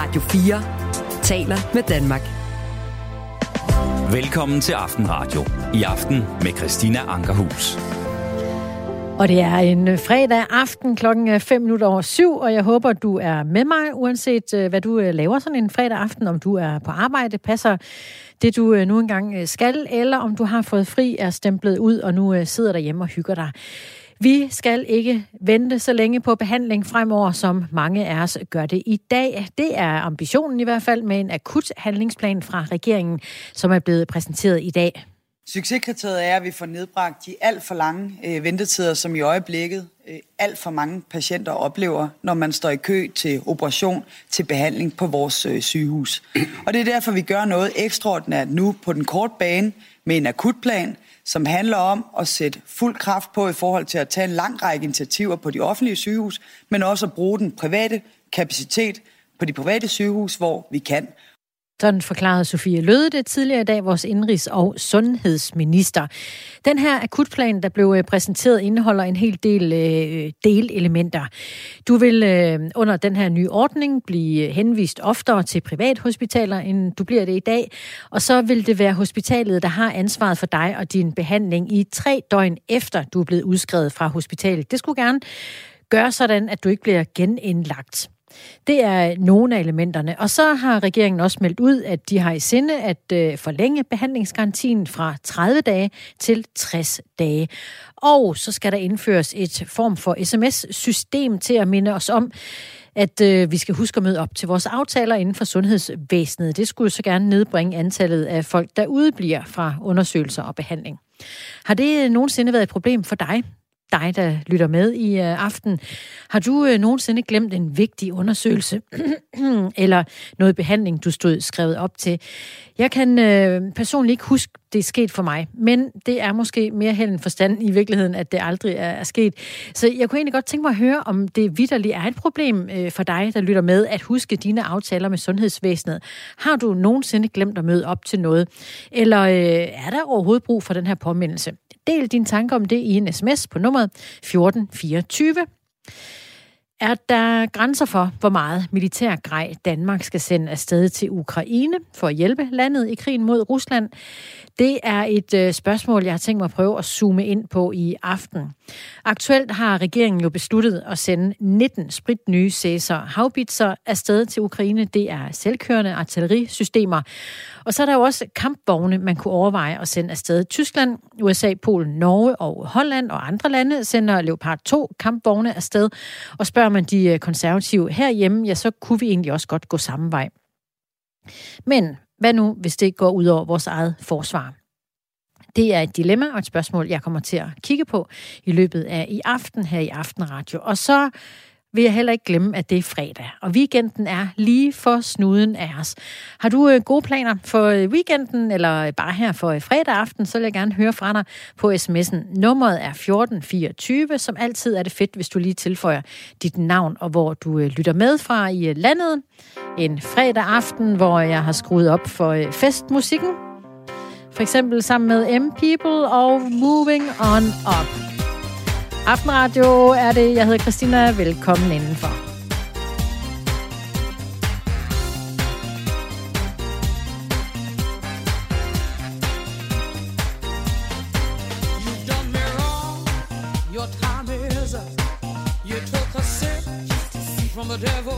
Radio 4 taler med Danmark. Velkommen til Aftenradio. I aften med Christina Ankerhus. Og det er en fredag aften klokken 5 minutter over syv, og jeg håber, du er med mig, uanset øh, hvad du øh, laver sådan en fredag aften, om du er på arbejde, passer det du øh, nu engang skal, eller om du har fået fri, er stemplet ud, og nu sidder derhjemme og hygger dig. Vi skal ikke vente så længe på behandling fremover, som mange af os gør det i dag. Det er ambitionen i hvert fald med en akut handlingsplan fra regeringen, som er blevet præsenteret i dag. Succeskriteriet er, at vi får nedbragt de alt for lange øh, ventetider, som i øjeblikket øh, alt for mange patienter oplever, når man står i kø til operation, til behandling på vores øh, sygehus. Og det er derfor, vi gør noget ekstraordinært nu på den korte bane med en akutplan, som handler om at sætte fuld kraft på i forhold til at tage en lang række initiativer på de offentlige sygehus, men også at bruge den private kapacitet på de private sygehus, hvor vi kan. Sådan forklarede Sofie Løde det tidligere i dag, vores indrigs- og sundhedsminister. Den her akutplan, der blev øh, præsenteret, indeholder en hel del øh, delelementer. Du vil øh, under den her nye ordning blive henvist oftere til privathospitaler, end du bliver det i dag. Og så vil det være hospitalet, der har ansvaret for dig og din behandling i tre døgn efter, du er blevet udskrevet fra hospitalet. Det skulle gerne gøre sådan, at du ikke bliver genindlagt. Det er nogle af elementerne. Og så har regeringen også meldt ud, at de har i sinde at øh, forlænge behandlingsgarantien fra 30 dage til 60 dage. Og så skal der indføres et form for sms-system til at minde os om, at øh, vi skal huske at møde op til vores aftaler inden for sundhedsvæsenet. Det skulle så gerne nedbringe antallet af folk, der udebliver fra undersøgelser og behandling. Har det nogensinde været et problem for dig? Dig, der lytter med i øh, aften. Har du øh, nogensinde glemt en vigtig undersøgelse eller noget behandling, du stod skrevet op til? Jeg kan øh, personligt ikke huske, det er sket for mig, men det er måske mere held end forstand i virkeligheden, at det aldrig er, er sket. Så jeg kunne egentlig godt tænke mig at høre, om det vidderligt er et problem øh, for dig, der lytter med, at huske dine aftaler med sundhedsvæsenet. Har du nogensinde glemt at møde op til noget? Eller øh, er der overhovedet brug for den her påmindelse? Del dine tanker om det i en sms på nummeret 1424. Er der grænser for, hvor meget militær grej Danmark skal sende afsted til Ukraine for at hjælpe landet i krigen mod Rusland? Det er et øh, spørgsmål, jeg har tænkt mig at prøve at zoome ind på i aften. Aktuelt har regeringen jo besluttet at sende 19 spritnye Caesar havbitser afsted til Ukraine. Det er selvkørende artillerisystemer. Og så er der jo også kampvogne, man kunne overveje at sende afsted. Tyskland, USA, Polen, Norge og Holland og andre lande sender Leopard 2 kampvogne afsted. Og spørger man de øh, konservative herhjemme, ja, så kunne vi egentlig også godt gå samme vej. Men hvad nu, hvis det går ud over vores eget forsvar? Det er et dilemma og et spørgsmål, jeg kommer til at kigge på i løbet af i aften her i Aftenradio. Og så vil jeg heller ikke glemme, at det er fredag, og weekenden er lige for snuden af os. Har du øh, gode planer for øh, weekenden, eller bare her for øh, fredag aften, så vil jeg gerne høre fra dig på sms'en. Nummeret er 1424. Som altid er det fedt, hvis du lige tilføjer dit navn, og hvor du øh, lytter med fra i øh, landet. En fredag aften, hvor jeg har skruet op for festmusikken. For eksempel sammen med M-People og Moving On Up. Aftenradio er det. Jeg hedder Christina. Velkommen indenfor. from the devil.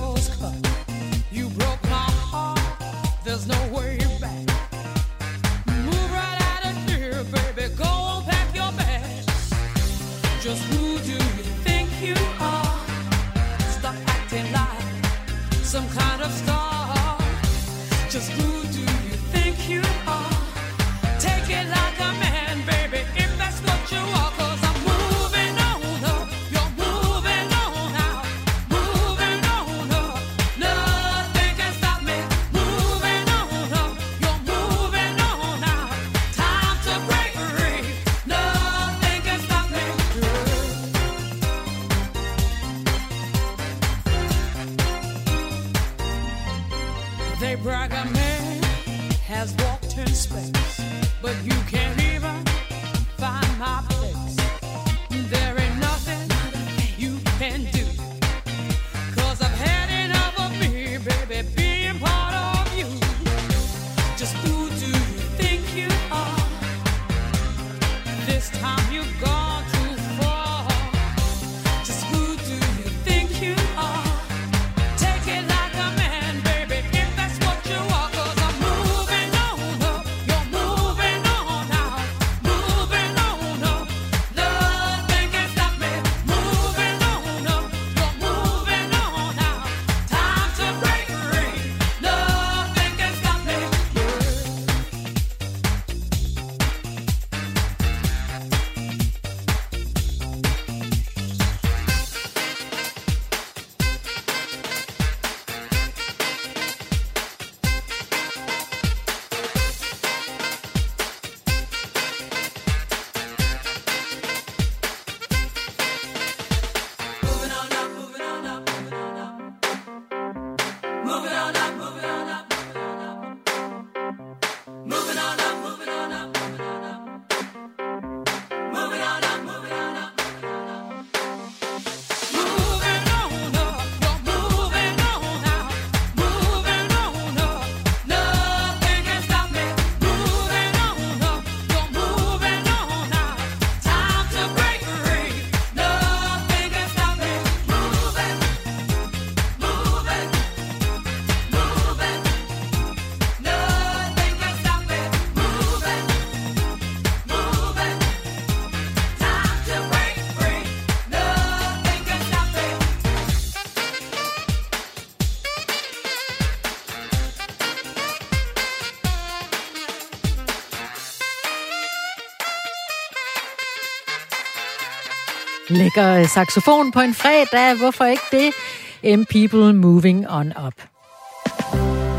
Lækker saxofon på en fredag. Hvorfor ikke det? M People Moving On Up.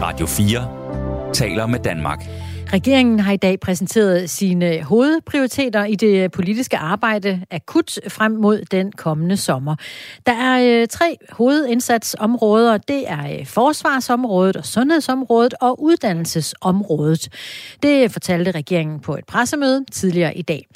Radio 4 taler med Danmark. Regeringen har i dag præsenteret sine hovedprioriteter i det politiske arbejde akut frem mod den kommende sommer. Der er øh, tre hovedindsatsområder. Det er øh, forsvarsområdet og sundhedsområdet og uddannelsesområdet. Det fortalte regeringen på et pressemøde tidligere i dag.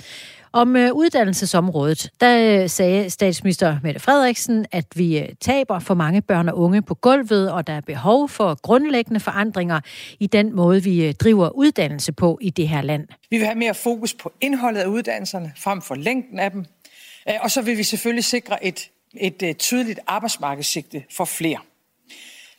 Om øh, uddannelsesområdet, der øh, sagde statsminister Mette Frederiksen, at vi øh, taber for mange børn og unge på gulvet, og der er behov for grundlæggende forandringer i den måde, vi øh, driver uddannelse på i det her land. Vi vil have mere fokus på indholdet af uddannelserne frem for længden af dem. Øh, og så vil vi selvfølgelig sikre et, et, et tydeligt arbejdsmarkedssigte for flere.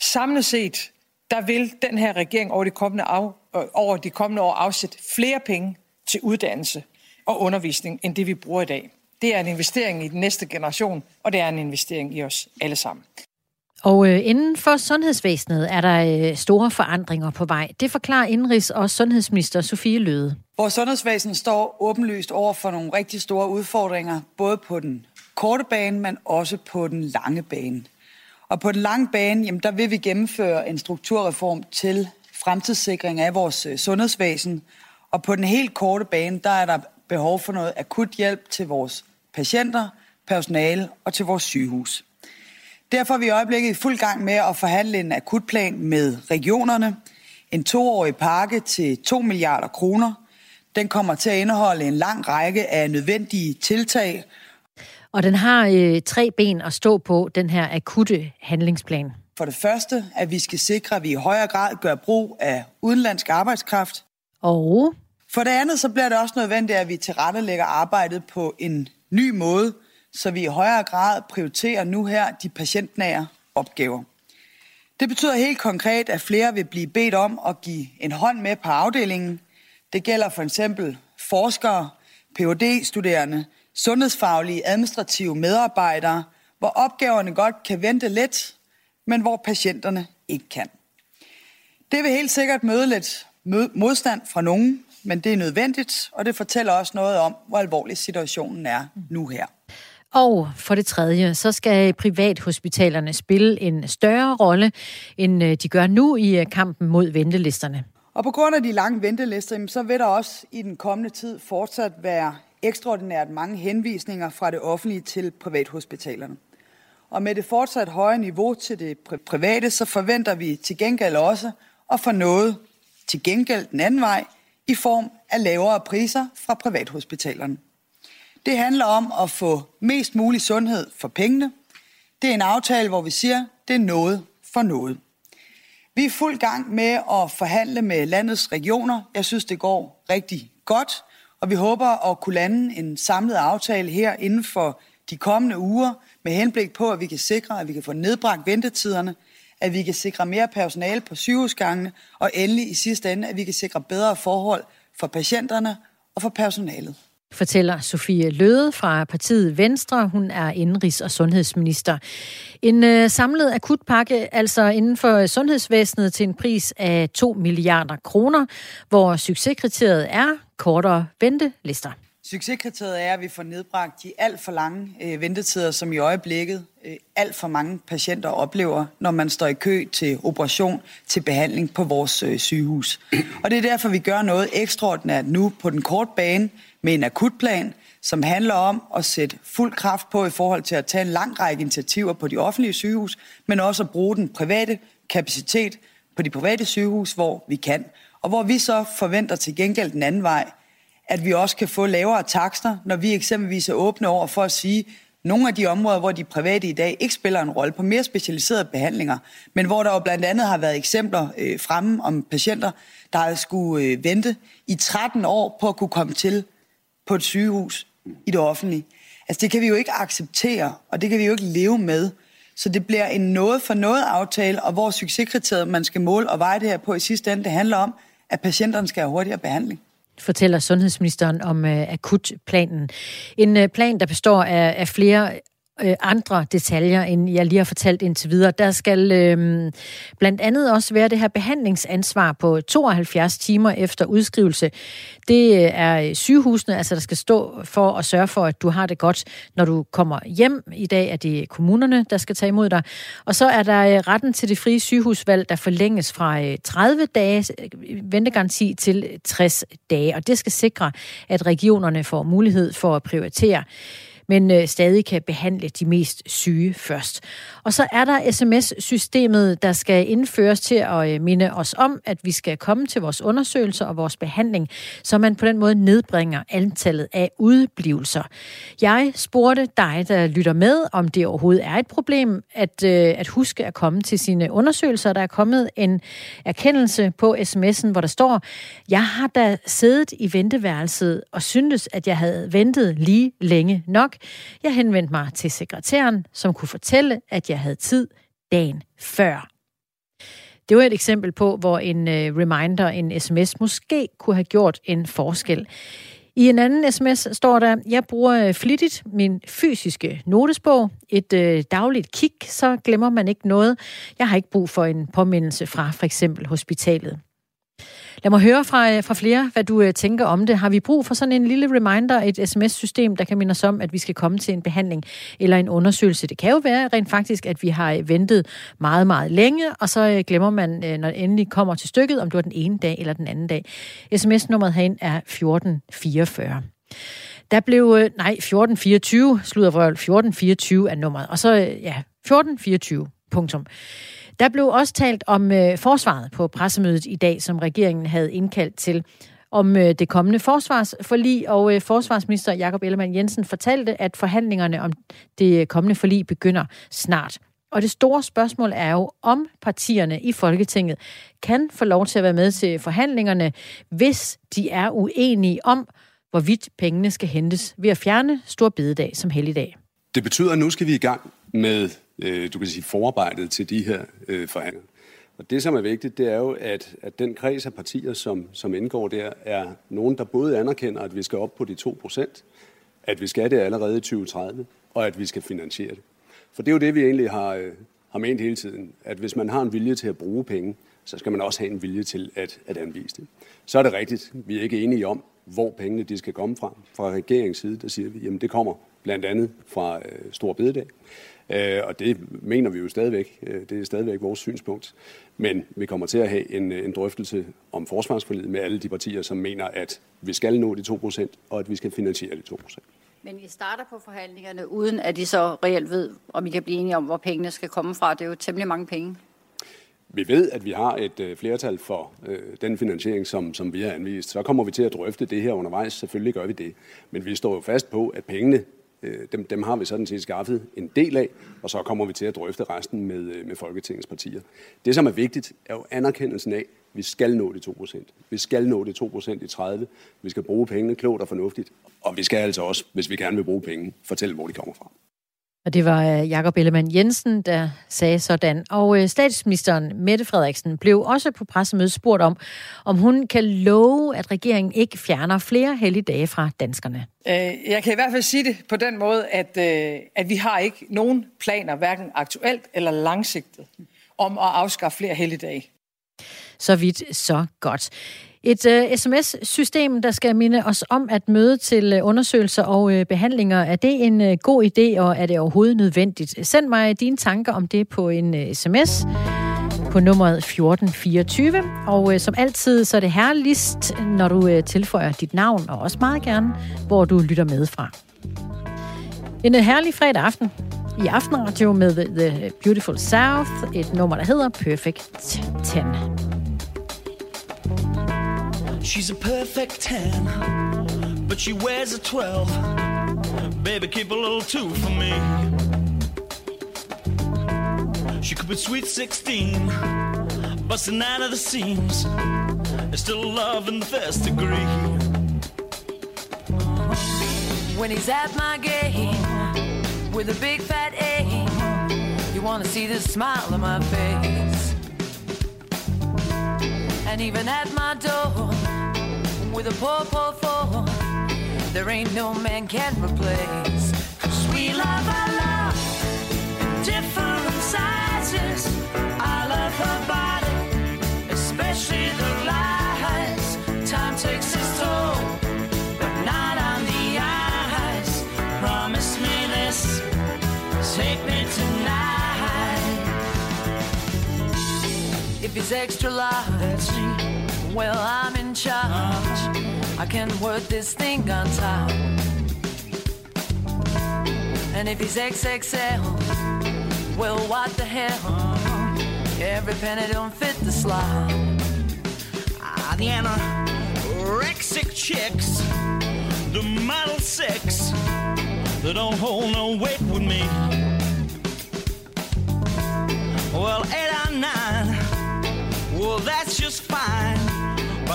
Samlet set, der vil den her regering over de kommende, af, øh, over de kommende år afsætte flere penge til uddannelse og undervisning, end det vi bruger i dag. Det er en investering i den næste generation, og det er en investering i os alle sammen. Og øh, inden for sundhedsvæsenet er der øh, store forandringer på vej. Det forklarer indrigs- og sundhedsminister Sofie Løde. Vores sundhedsvæsen står åbenlyst over for nogle rigtig store udfordringer, både på den korte bane, men også på den lange bane. Og på den lange bane, jamen, der vil vi gennemføre en strukturreform til fremtidssikring af vores øh, sundhedsvæsen. Og på den helt korte bane, der er der behov for noget akut hjælp til vores patienter, personale og til vores sygehus. Derfor er vi i øjeblikket i fuld gang med at forhandle en akutplan med regionerne. En toårig pakke til 2 milliarder kroner. Den kommer til at indeholde en lang række af nødvendige tiltag. Og den har øh, tre ben at stå på, den her akutte handlingsplan. For det første, at vi skal sikre, at vi i højere grad gør brug af udenlandsk arbejdskraft. Og for det andet, så bliver det også nødvendigt, at vi tilrettelægger arbejdet på en ny måde, så vi i højere grad prioriterer nu her de patientnære opgaver. Det betyder helt konkret, at flere vil blive bedt om at give en hånd med på afdelingen. Det gælder for eksempel forskere, Ph.D.-studerende, sundhedsfaglige administrative medarbejdere, hvor opgaverne godt kan vente lidt, men hvor patienterne ikke kan. Det vil helt sikkert møde lidt modstand fra nogen, men det er nødvendigt, og det fortæller også noget om, hvor alvorlig situationen er nu her. Og for det tredje, så skal privathospitalerne spille en større rolle, end øh, de gør nu i øh, kampen mod ventelisterne. Og på grund af de lange ventelister, så vil der også i den kommende tid fortsat være ekstraordinært mange henvisninger fra det offentlige til privathospitalerne. Og med det fortsat høje niveau til det private, så forventer vi til gengæld også at få noget til gengæld den anden vej i form af lavere priser fra privathospitalerne. Det handler om at få mest mulig sundhed for pengene. Det er en aftale, hvor vi siger, det er noget for noget. Vi er fuld gang med at forhandle med landets regioner. Jeg synes, det går rigtig godt, og vi håber at kunne lande en samlet aftale her inden for de kommende uger, med henblik på, at vi kan sikre, at vi kan få nedbragt ventetiderne, at vi kan sikre mere personale på sygehusgangene, og endelig i sidste ende, at vi kan sikre bedre forhold for patienterne og for personalet fortæller Sofie Løde fra partiet Venstre. Hun er indenrigs- og sundhedsminister. En øh, samlet akutpakke, altså inden for sundhedsvæsenet til en pris af 2 milliarder kroner, hvor succeskriteriet er kortere ventelister. Succeskriteriet er, at vi får nedbragt de alt for lange øh, ventetider, som i øjeblikket øh, alt for mange patienter oplever, når man står i kø til operation, til behandling på vores øh, sygehus. Og det er derfor, vi gør noget ekstraordinært nu på den korte bane med en akutplan, som handler om at sætte fuld kraft på i forhold til at tage en lang række initiativer på de offentlige sygehus, men også at bruge den private kapacitet på de private sygehus, hvor vi kan. Og hvor vi så forventer til gengæld den anden vej, at vi også kan få lavere takster, når vi eksempelvis er åbne over for at sige, nogle af de områder, hvor de private i dag ikke spiller en rolle på mere specialiserede behandlinger, men hvor der jo blandt andet har været eksempler øh, fremme om patienter, der har skulle øh, vente i 13 år på at kunne komme til på et sygehus i det offentlige. Altså det kan vi jo ikke acceptere, og det kan vi jo ikke leve med. Så det bliver en noget for noget aftale, og hvor succeskriteriet, man skal måle og veje det her på i sidste ende, det handler om, at patienterne skal have hurtigere behandling fortæller sundhedsministeren om øh, akutplanen. En øh, plan, der består af, af flere øh, andre detaljer, end jeg lige har fortalt indtil videre. Der skal øh, blandt andet også være det her behandlingsansvar på 72 timer efter udskrivelse. Det øh, er sygehusene, altså der skal stå for at sørge for, at du har det godt, når du kommer hjem. I dag er det kommunerne, der skal tage imod dig. Og så er der øh, retten til det frie sygehusvalg, der forlænges fra øh, 30 dage ventegaranti til 60 dage. Og det skal sikre, at regionerne får mulighed for at prioritere men øh, stadig kan behandle de mest syge først. Og så er der sms-systemet, der skal indføres til at øh, minde os om, at vi skal komme til vores undersøgelser og vores behandling, så man på den måde nedbringer antallet af udblivelser. Jeg spurgte dig, der lytter med, om det overhovedet er et problem at, øh, at huske at komme til sine undersøgelser. Der er kommet en erkendelse på sms'en, hvor der står, jeg har da siddet i venteværelset og syntes, at jeg havde ventet lige længe nok. Jeg henvendte mig til sekretæren, som kunne fortælle, at jeg havde tid dagen før. Det var et eksempel på, hvor en øh, reminder, en sms, måske kunne have gjort en forskel. I en anden sms står der, jeg bruger øh, flittigt min fysiske notesbog. Et øh, dagligt kig, så glemmer man ikke noget. Jeg har ikke brug for en påmindelse fra for eksempel hospitalet. Lad mig høre fra, øh, fra flere, hvad du øh, tænker om det. Har vi brug for sådan en lille reminder, et sms-system, der kan minde os om, at vi skal komme til en behandling eller en undersøgelse? Det kan jo være rent faktisk, at vi har øh, ventet meget, meget længe, og så glemmer man, når det endelig kommer til stykket, om det var den ene dag eller den anden dag. SMS-nummeret herind er 1444. Der blev, nej, 1424, slutter for 1424 er nummeret, og så, ja, 1424, punktum. Der blev også talt om øh, forsvaret på pressemødet i dag, som regeringen havde indkaldt til om øh, det kommende forsvarsforlig, og øh, forsvarsminister Jakob Ellemann Jensen fortalte, at forhandlingerne om det kommende forlig begynder snart. Og det store spørgsmål er jo, om partierne i Folketinget kan få lov til at være med til forhandlingerne, hvis de er uenige om, hvorvidt pengene skal hentes ved at fjerne Stor Bededag som helligdag. Det betyder, at nu skal vi i gang med øh, du kan sige, forarbejdet til de her øh, forhandlinger. Og det, som er vigtigt, det er jo, at, at den kreds af partier, som, som indgår der, er nogen, der både anerkender, at vi skal op på de 2 procent, at vi skal det allerede i 2030, og at vi skal finansiere det. For det er jo det, vi egentlig har, øh, har ment hele tiden, at hvis man har en vilje til at bruge penge, så skal man også have en vilje til at, at anvise det. Så er det rigtigt, vi er ikke enige om, hvor pengene de skal komme fra. Fra regeringens side, der siger vi, jamen det kommer blandt andet fra øh, Stor Bededag. Øh, og det mener vi jo stadigvæk. Øh, det er stadigvæk vores synspunkt. Men vi kommer til at have en, en drøftelse om forsvarsforlidet med alle de partier, som mener, at vi skal nå de 2% og at vi skal finansiere de 2% men I starter på forhandlingerne, uden at I så reelt ved, om I kan blive enige om, hvor pengene skal komme fra. Det er jo temmelig mange penge. Vi ved, at vi har et øh, flertal for øh, den finansiering, som, som vi har anvist. Så kommer vi til at drøfte det her undervejs. Selvfølgelig gør vi det. Men vi står jo fast på, at pengene Øh, dem, dem har vi sådan set skaffet en del af, og så kommer vi til at drøfte resten med, øh, med Folketingets partier. Det, som er vigtigt, er jo anerkendelsen af, at vi skal nå de 2%. Vi skal nå de 2% i 30. Vi skal bruge pengene klogt og fornuftigt. Og vi skal altså også, hvis vi gerne vil bruge penge, fortælle, hvor de kommer fra. Og det var øh, Jakob Ellemann Jensen, der sagde sådan. Og øh, statsministeren Mette Frederiksen blev også på pressemødet spurgt om, om hun kan love, at regeringen ikke fjerner flere helligdage fra danskerne. Øh, jeg kan i hvert fald sige det på den måde, at, at vi har ikke nogen planer, hverken aktuelt eller langsigtet, om at afskaffe flere helligdage. Så vidt, så godt. Et øh, uh, sms-system, der skal minde os om at møde til øh, undersøgelser og uh, behandlinger. Er det en uh, god idé, og er det overhovedet nødvendigt? Send mig dine tanker om det på en uh, sms på på nummeret 1424. Og øh, som altid, så er det herligst, når du øh, tilføjer dit navn, og også meget gerne, hvor du lytter med fra. En øh, herlig fredag aften i Aftenradio med The Beautiful South, et nummer, der hedder Perfect 10. She's a perfect 10, but she wears a 12. Baby, keep a little two for me. She could be sweet 16, busting out of the seams. There's still love in the first degree. When he's at my game with a big fat A, you wanna see the smile on my face. And even at my door with a poor, poor four, there ain't no man can replace. Cause we love our love different sizes. I love her body, especially the lies. Time takes its toll, but not on the eyes. Promise me this, take me tonight. If he's extra large, well, I'm in charge. I can work this thing on top. And if he's XXL, well, what the hell? Every penny don't fit the slot. Ah, the anorexic chicks, the model six, they don't hold no weight with me. Well, eight or nine, well, that's just fine.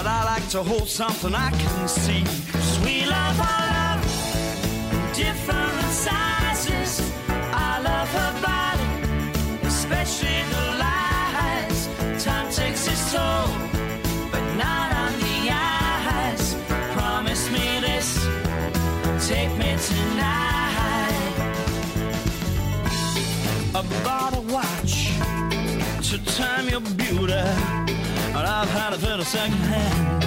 But I like to hold something I can see. Sweet love, our love, different sizes. I love her body, especially the lies. Time takes its toll, but not on the eyes. Promise me this, take me tonight. A watch to time your beauty, I've had it for the second hand.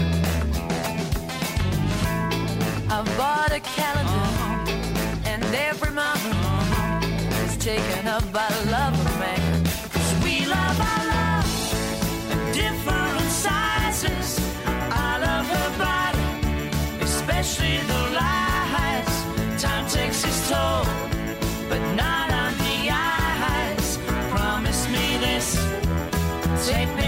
I bought a calendar, uh-huh. and every month uh-huh. is taken up by love of man. 'Cause we love our love in different sizes. I love her body, especially the lies. Time takes its toll, but not on the eyes. Promise me this, take me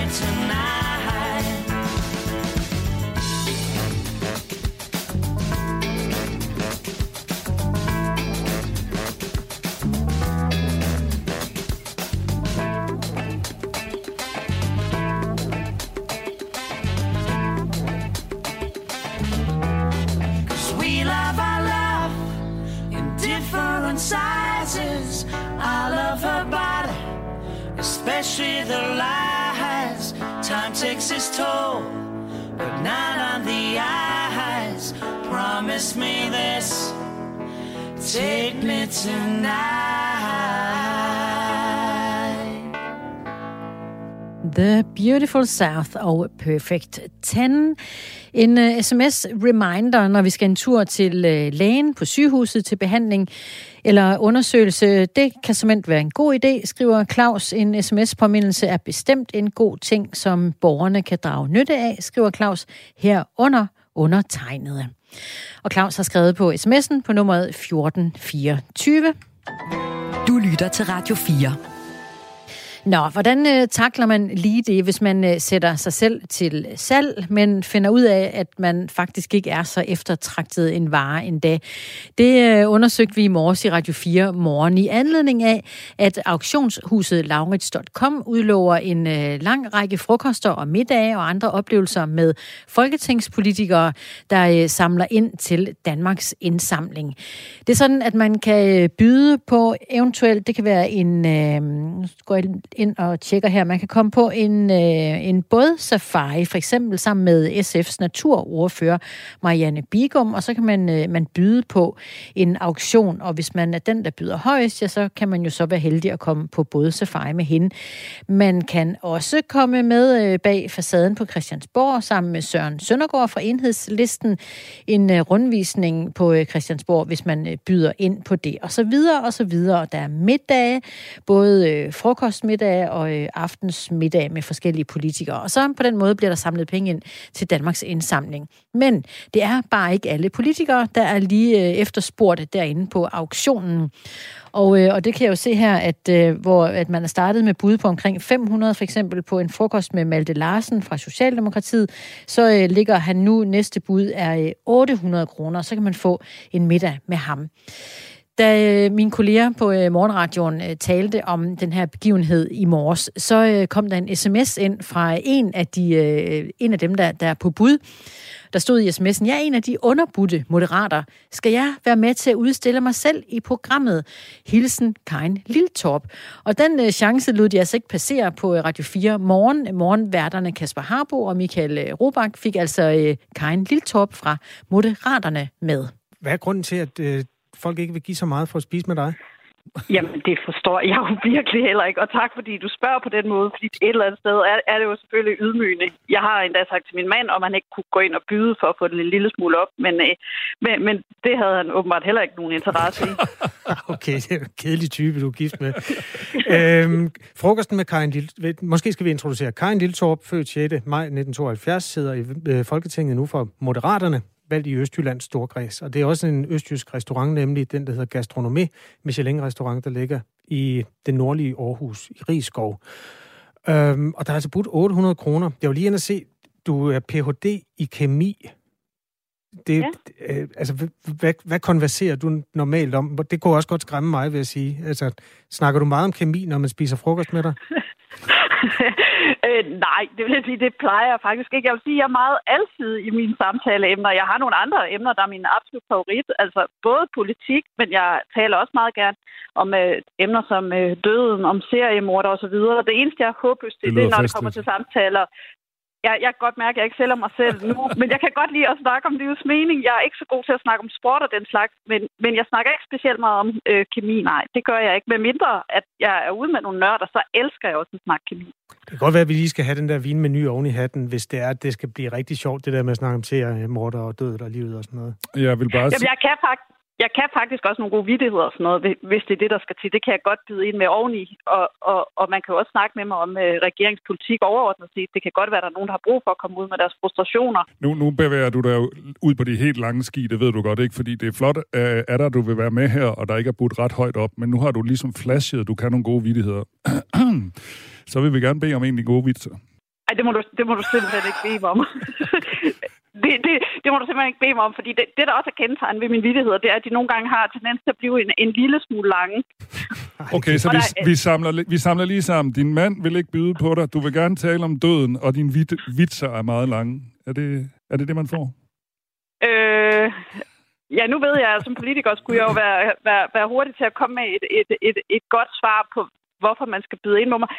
especially the lies. Time takes its toll, but not on the eyes. Promise me this, take me tonight. The Beautiful South og Perfect 10. En øh, uh, sms-reminder, når vi skal en tur til uh, lægen på sygehuset til behandling eller undersøgelse. Det kan simpelthen være en god idé, skriver Claus. En sms-påmindelse er bestemt en god ting, som borgerne kan drage nytte af, skriver Claus herunder undertegnede. Og Claus har skrevet på sms'en på nummeret 1424. Du lytter til Radio 4. Nå, hvordan øh, takler man lige det, hvis man øh, sætter sig selv til salg, men finder ud af, at man faktisk ikke er så eftertragtet en vare endda? Det øh, undersøgte vi i morges i Radio 4 morgen i anledning af, at auktionshuset Laurits.com udlover en øh, lang række frokoster og middage og andre oplevelser med folketingspolitikere, der øh, samler ind til Danmarks indsamling. Det er sådan, at man kan øh, byde på eventuelt, det kan være en, øh, ind og tjekker her, man kan komme på en, øh, en bådsafari, for eksempel sammen med SF's naturordfører Marianne Bigum, og så kan man, øh, man byde på en auktion, og hvis man er den, der byder højst, ja, så kan man jo så være heldig at komme på bådsafari med hende. Man kan også komme med øh, bag facaden på Christiansborg sammen med Søren Søndergaard fra Enhedslisten, en øh, rundvisning på øh, Christiansborg, hvis man øh, byder ind på det, og så videre, og så videre. Der er middage, både øh, frokostmiddag middag og øh, aftensmiddag med forskellige politikere. Og så på den måde bliver der samlet penge ind til Danmarks indsamling. Men det er bare ikke alle politikere, der er lige øh, efterspurgt derinde på auktionen. Og, øh, og det kan jeg jo se her, at, øh, hvor, at man er startet med bud på omkring 500, for eksempel på en frokost med Malte Larsen fra Socialdemokratiet. Så øh, ligger han nu, næste bud er øh, 800 kroner, så kan man få en middag med ham. Da øh, min mine kolleger på øh, Morgenradioen øh, talte om den her begivenhed i morges, så kom der en sms ind fra en af, de, en af dem, der, der er på bud. Der stod i sms'en, jeg er en af de underbudte moderater. Skal jeg være med til at udstille mig selv i programmet? Hilsen Karin Liltorp. Og den chance lød de altså ikke passere på Radio 4 morgen. Morgenværterne Kasper Harbo og Michael Robach fik altså øh, Karin Liltorp fra Moderaterne med. Hvad er grunden til, at folk ikke vil give så meget for at spise med dig? Jamen, det forstår jeg jo virkelig heller ikke. Og tak, fordi du spørger på den måde, fordi et eller andet sted er, er det jo selvfølgelig ydmygende. Jeg har endda sagt til min mand, om han ikke kunne gå ind og byde for at få den en lille smule op, men, øh, men, men det havde han åbenbart heller ikke nogen interesse i. okay, det er en kedelig type, du er gift med. øhm, frokosten med Karin Lille... Måske skal vi introducere Karin Lilletorp, født 6. maj 1972, sidder i øh, Folketinget nu for Moderaterne valgt i Østjyllands Storkreds. Og det er også en østjysk restaurant, nemlig den, der hedder Gastronomé, Michelin-restaurant, der ligger i det nordlige Aarhus, i Rigskov. Øhm, og der er altså budt 800 kroner. Jeg vil lige ind og se, du er Ph.D. i kemi. Det, ja. øh, altså, hvad, hvad konverserer du normalt om? Det kunne også godt skræmme mig, vil jeg sige. Altså, snakker du meget om kemi, når man spiser frokost med dig? øh, nej, det vil jeg sige, det plejer jeg faktisk ikke. Jeg vil sige, at jeg er meget altid i mine samtaleemner. Jeg har nogle andre emner, der er min absolut favorit. Altså både politik, men jeg taler også meget gerne om øh, emner som øh, døden, om seriemorder osv. Det eneste, jeg håber, det, det, det er, når det kommer til samtaler jeg, jeg kan godt mærke, at jeg ikke sælger mig selv nu, men jeg kan godt lide at snakke om livets mening. Jeg er ikke så god til at snakke om sport og den slags, men, men jeg snakker ikke specielt meget om øh, kemi, nej. Det gør jeg ikke. Med mindre, at jeg er ude med nogle nørder, så elsker jeg også at snakke kemi. Det kan godt være, at vi lige skal have den der vinmenu oven i hatten, hvis det er, at det skal blive rigtig sjovt, det der med at snakke om seriemorder og død og livet og sådan noget. Jeg vil bare... Jamen, jeg kan faktisk jeg kan faktisk også nogle gode vidtigheder og sådan noget, hvis det er det, der skal til. Det kan jeg godt byde ind med oveni. Og, og, og man kan jo også snakke med mig om uh, regeringspolitik overordnet set. Det kan godt være, at der er nogen, der har brug for at komme ud med deres frustrationer. Nu, nu bevæger du dig ud på de helt lange ski, det ved du godt ikke, fordi det er flot, at der, du vil være med her, og der ikke er budt ret højt op. Men nu har du ligesom flashet, du kan nogle gode vidtigheder. Så vil vi gerne bede om en af de gode vitser. Ej, det må du, det må du simpelthen ikke bede mig om. det, det, det må du simpelthen ikke bede mig om, fordi det, det der også er kendetegnet ved min vittigheder, det er, at de nogle gange har tendens til at blive en, en lille smule lange. Okay, så vi, vi, samler, vi samler lige sammen. Din mand vil ikke byde på dig. Du vil gerne tale om døden, og dine vit, vitser er meget lange. Er det, er det det, man får? Øh, ja, nu ved jeg, at som politiker skulle jeg jo være, være, være hurtig til at komme med et, et, et, et godt svar på, hvorfor man skal byde ind på mig.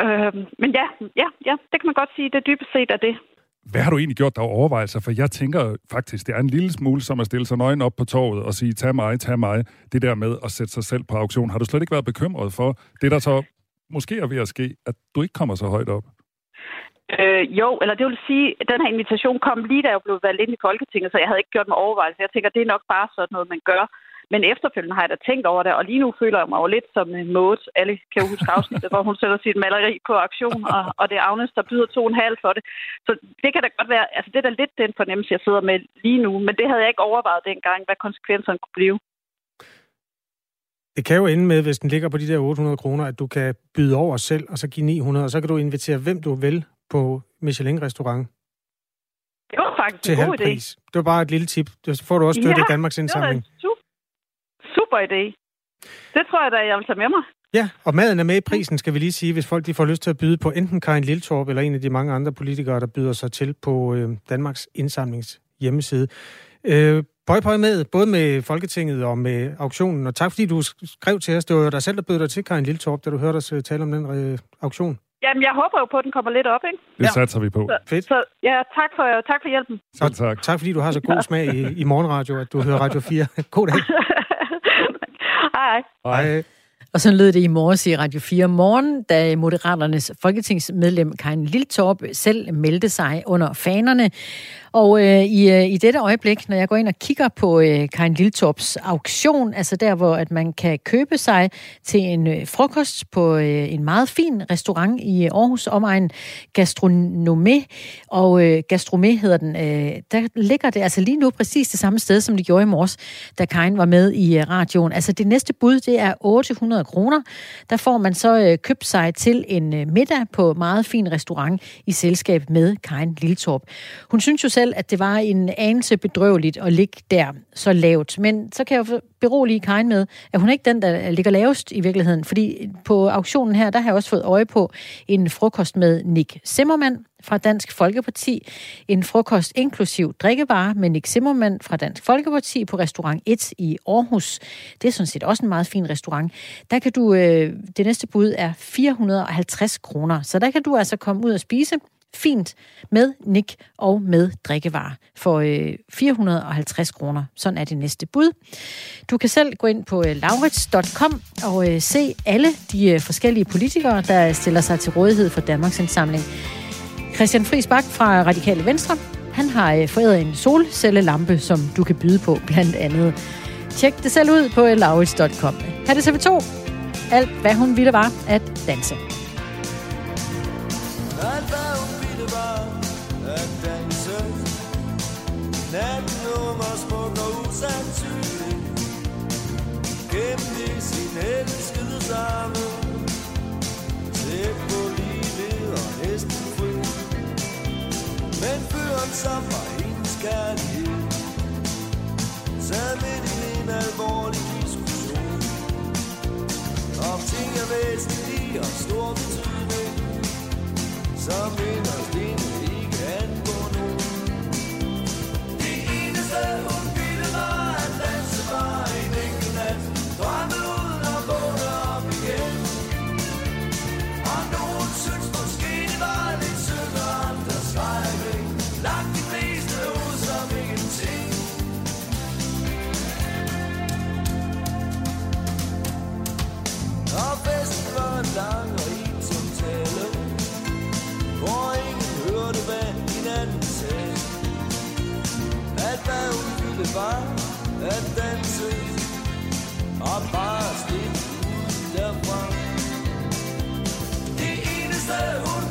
Øh, men ja, ja, ja, det kan man godt sige. Det dybest set er det. Hvad har du egentlig gjort der overvejelser? For jeg tænker faktisk, det er en lille smule som at stille sig nøgen op på torvet og sige, tag mig, tag mig. Det der med at sætte sig selv på auktion. Har du slet ikke været bekymret for det, der så måske er ved at ske, at du ikke kommer så højt op? Øh, jo, eller det vil sige, at den her invitation kom lige da jeg blev valgt ind i Folketinget, så jeg havde ikke gjort mig overvejelser. Jeg tænker, det er nok bare sådan noget, man gør. Men efterfølgende har jeg da tænkt over det, og lige nu føler jeg mig jo lidt som en måde. Alle kan jo huske afsnittet, hvor hun sætter sit maleri på aktion, og, og det er Agnes, der byder to og en halv for det. Så det kan da godt være, altså det er da lidt den fornemmelse, jeg sidder med lige nu, men det havde jeg ikke overvejet dengang, hvad konsekvenserne kunne blive. Det kan jo ende med, hvis den ligger på de der 800 kroner, at du kan byde over selv, og så give 900, og så kan du invitere hvem du vil på Michelin-restaurant. Det var faktisk til en god idé. Det var bare et lille tip. Så får du også støtte ja, i Danmarks indsamling. Det super idé. Det tror jeg da, jeg vil tage med mig. Ja, og maden er med i prisen, skal vi lige sige, hvis folk de får lyst til at byde på enten Karin Liltorp eller en af de mange andre politikere, der byder sig til på øh, Danmarks indsamlings hjemmeside. Øh, Pøj, pøj med, både med Folketinget og med auktionen, og tak fordi du skrev til os. Det var jo dig selv, der bød dig til, Karin Liltorp, da du hørte os øh, tale om den øh, auktion. Jamen, jeg håber jo på, at den kommer lidt op, ikke? Det ja. satser vi på. Så, Fedt. Så, ja, tak for, tak for hjælpen. Så, tak. Tak fordi du har så god smag i, i morgenradio, at du hører Radio 4. God dag. Hej. Hej. Og så lød det i morges i Radio 4 morgen, da Moderaternes folketingsmedlem Karin Liltorp selv meldte sig under fanerne. Og øh, i, øh, i dette øjeblik, når jeg går ind og kigger på øh, Karin Liltorps auktion, altså der, hvor at man kan købe sig til en øh, frokost på øh, en meget fin restaurant i øh, Aarhus, omegn Gastronomé, og øh, Gastromé hedder den, øh, der ligger det altså lige nu præcis det samme sted, som det gjorde i morges, da Karin var med i øh, radioen. Altså det næste bud, det er 800 kroner. Der får man så øh, købt sig til en øh, middag på meget fin restaurant i selskab med Karin Liltorp. Hun synes jo selv, at det var en anelse bedrøveligt at ligge der så lavt. Men så kan jeg jo berolige Karin med, at hun er ikke den, der ligger lavest i virkeligheden. Fordi på auktionen her, der har jeg også fået øje på en frokost med Nick Zimmermann fra Dansk Folkeparti. En frokost inklusiv drikkevarer med Nick Zimmermann fra Dansk Folkeparti på restaurant 1 i Aarhus. Det er sådan set også en meget fin restaurant. Der kan du, øh, det næste bud er 450 kroner. Så der kan du altså komme ud og spise fint med nik og med drikkevarer for øh, 450 kroner. Sådan er det næste bud. Du kan selv gå ind på øh, laurits.com og øh, se alle de øh, forskellige politikere, der stiller sig til rådighed for Danmarks Indsamling. Christian Friis Bak fra Radikale Venstre, han har øh, foræret en solcellelampe, som du kan byde på blandt andet. Tjek det selv ud på øh, laurits.com. Her det TV2. Alt, hvad hun ville var at danse. Alt hvad Natten ung og smuk og usandsynlig Gennem i sin elskede samme. Tæt på livet og hesten fri. Men fyren som var hendes kærlighed. Sad midt i en alvorlig diskussion. Om ting er væsentlige og stor betydning. Som inderst inde var at danse, og bare slippe ud derfra. Det eneste hun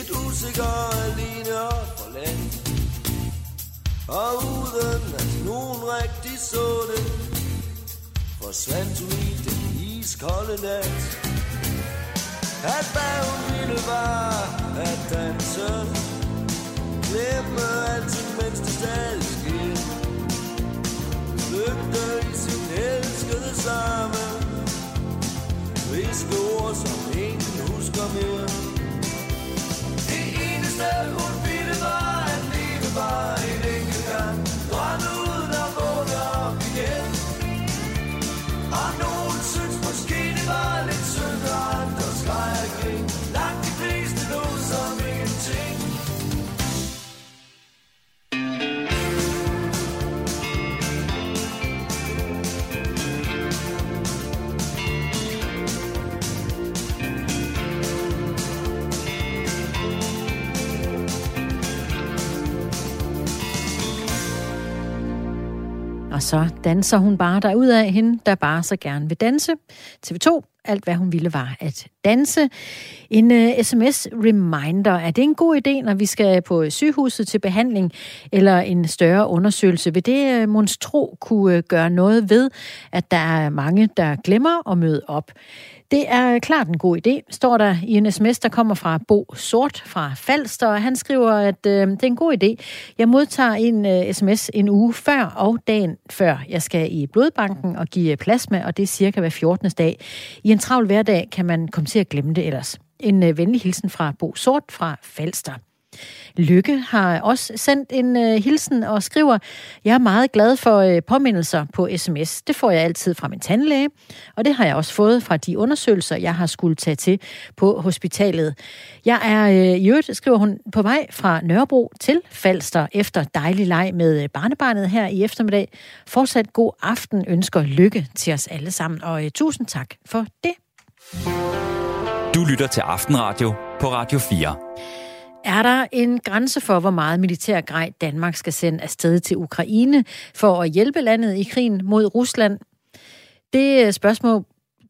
Lidt usikker alene og forladt Og uden at nogen rigtig så det Forsvandt hun i den iskolde nat. At hvad hun ville var at danse Glemme alting mens det stadig sker Flygte i sin elskede sammen Friske ord, som ingen husker mere eneste så danser hun bare derud af hende, der bare så gerne vil danse. TV2, alt hvad hun ville var at danse. En øh, uh, sms-reminder, er det en god idé, når vi skal på sygehuset til behandling, eller en større undersøgelse? Vil det uh, monstro kunne uh, gøre noget ved, at der er mange, der glemmer at møde op? Det er klart en god idé, står der i en sms, der kommer fra Bo Sort fra Falster, og han skriver, at øh, det er en god idé. Jeg modtager en øh, sms en uge før og dagen før. Jeg skal i blodbanken og give plasma, og det er cirka hver 14. dag. I I en travl hverdag kan man komme til at glemme det ellers. En øh, venlig hilsen fra Bo Sort fra Falster. Lykke har også sendt en øh, hilsen og skriver, jeg er meget glad for øh, påmindelser på sms. Det får jeg altid fra min tandlæge, og det har jeg også fået fra de undersøgelser, jeg har skulle tage til på hospitalet. Jeg er øh, i øvrigt, skriver hun, på vej fra Nørrebro til Falster efter dejlig leg med øh, barnebarnet her i eftermiddag. Fortsat god aften ønsker Lykke til os alle sammen, og øh, tusind tak for det. Du lytter til Aftenradio på Radio 4. Er der en grænse for, hvor meget militær grej Danmark skal sende afsted til Ukraine for at hjælpe landet i krigen mod Rusland? Det øh, spørgsmål,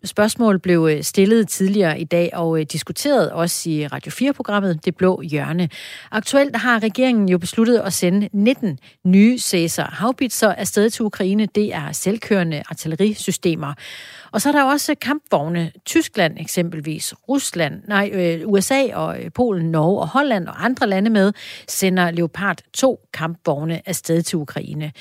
spørgsmål blev øh, stillet tidligere i dag og øh, diskuteret også i Radio 4-programmet Det Blå Hjørne. Aktuelt har regeringen jo besluttet at sende 19 nye Caesar havbitser afsted til Ukraine. Det er selvkørende artillerisystemer. Og så er der også kampvogne. Tyskland eksempelvis, Rusland, nej, øh, USA og Polen, Norge og Holland og andre lande med, sender Leopard 2 kampvogne afsted til Ukraine.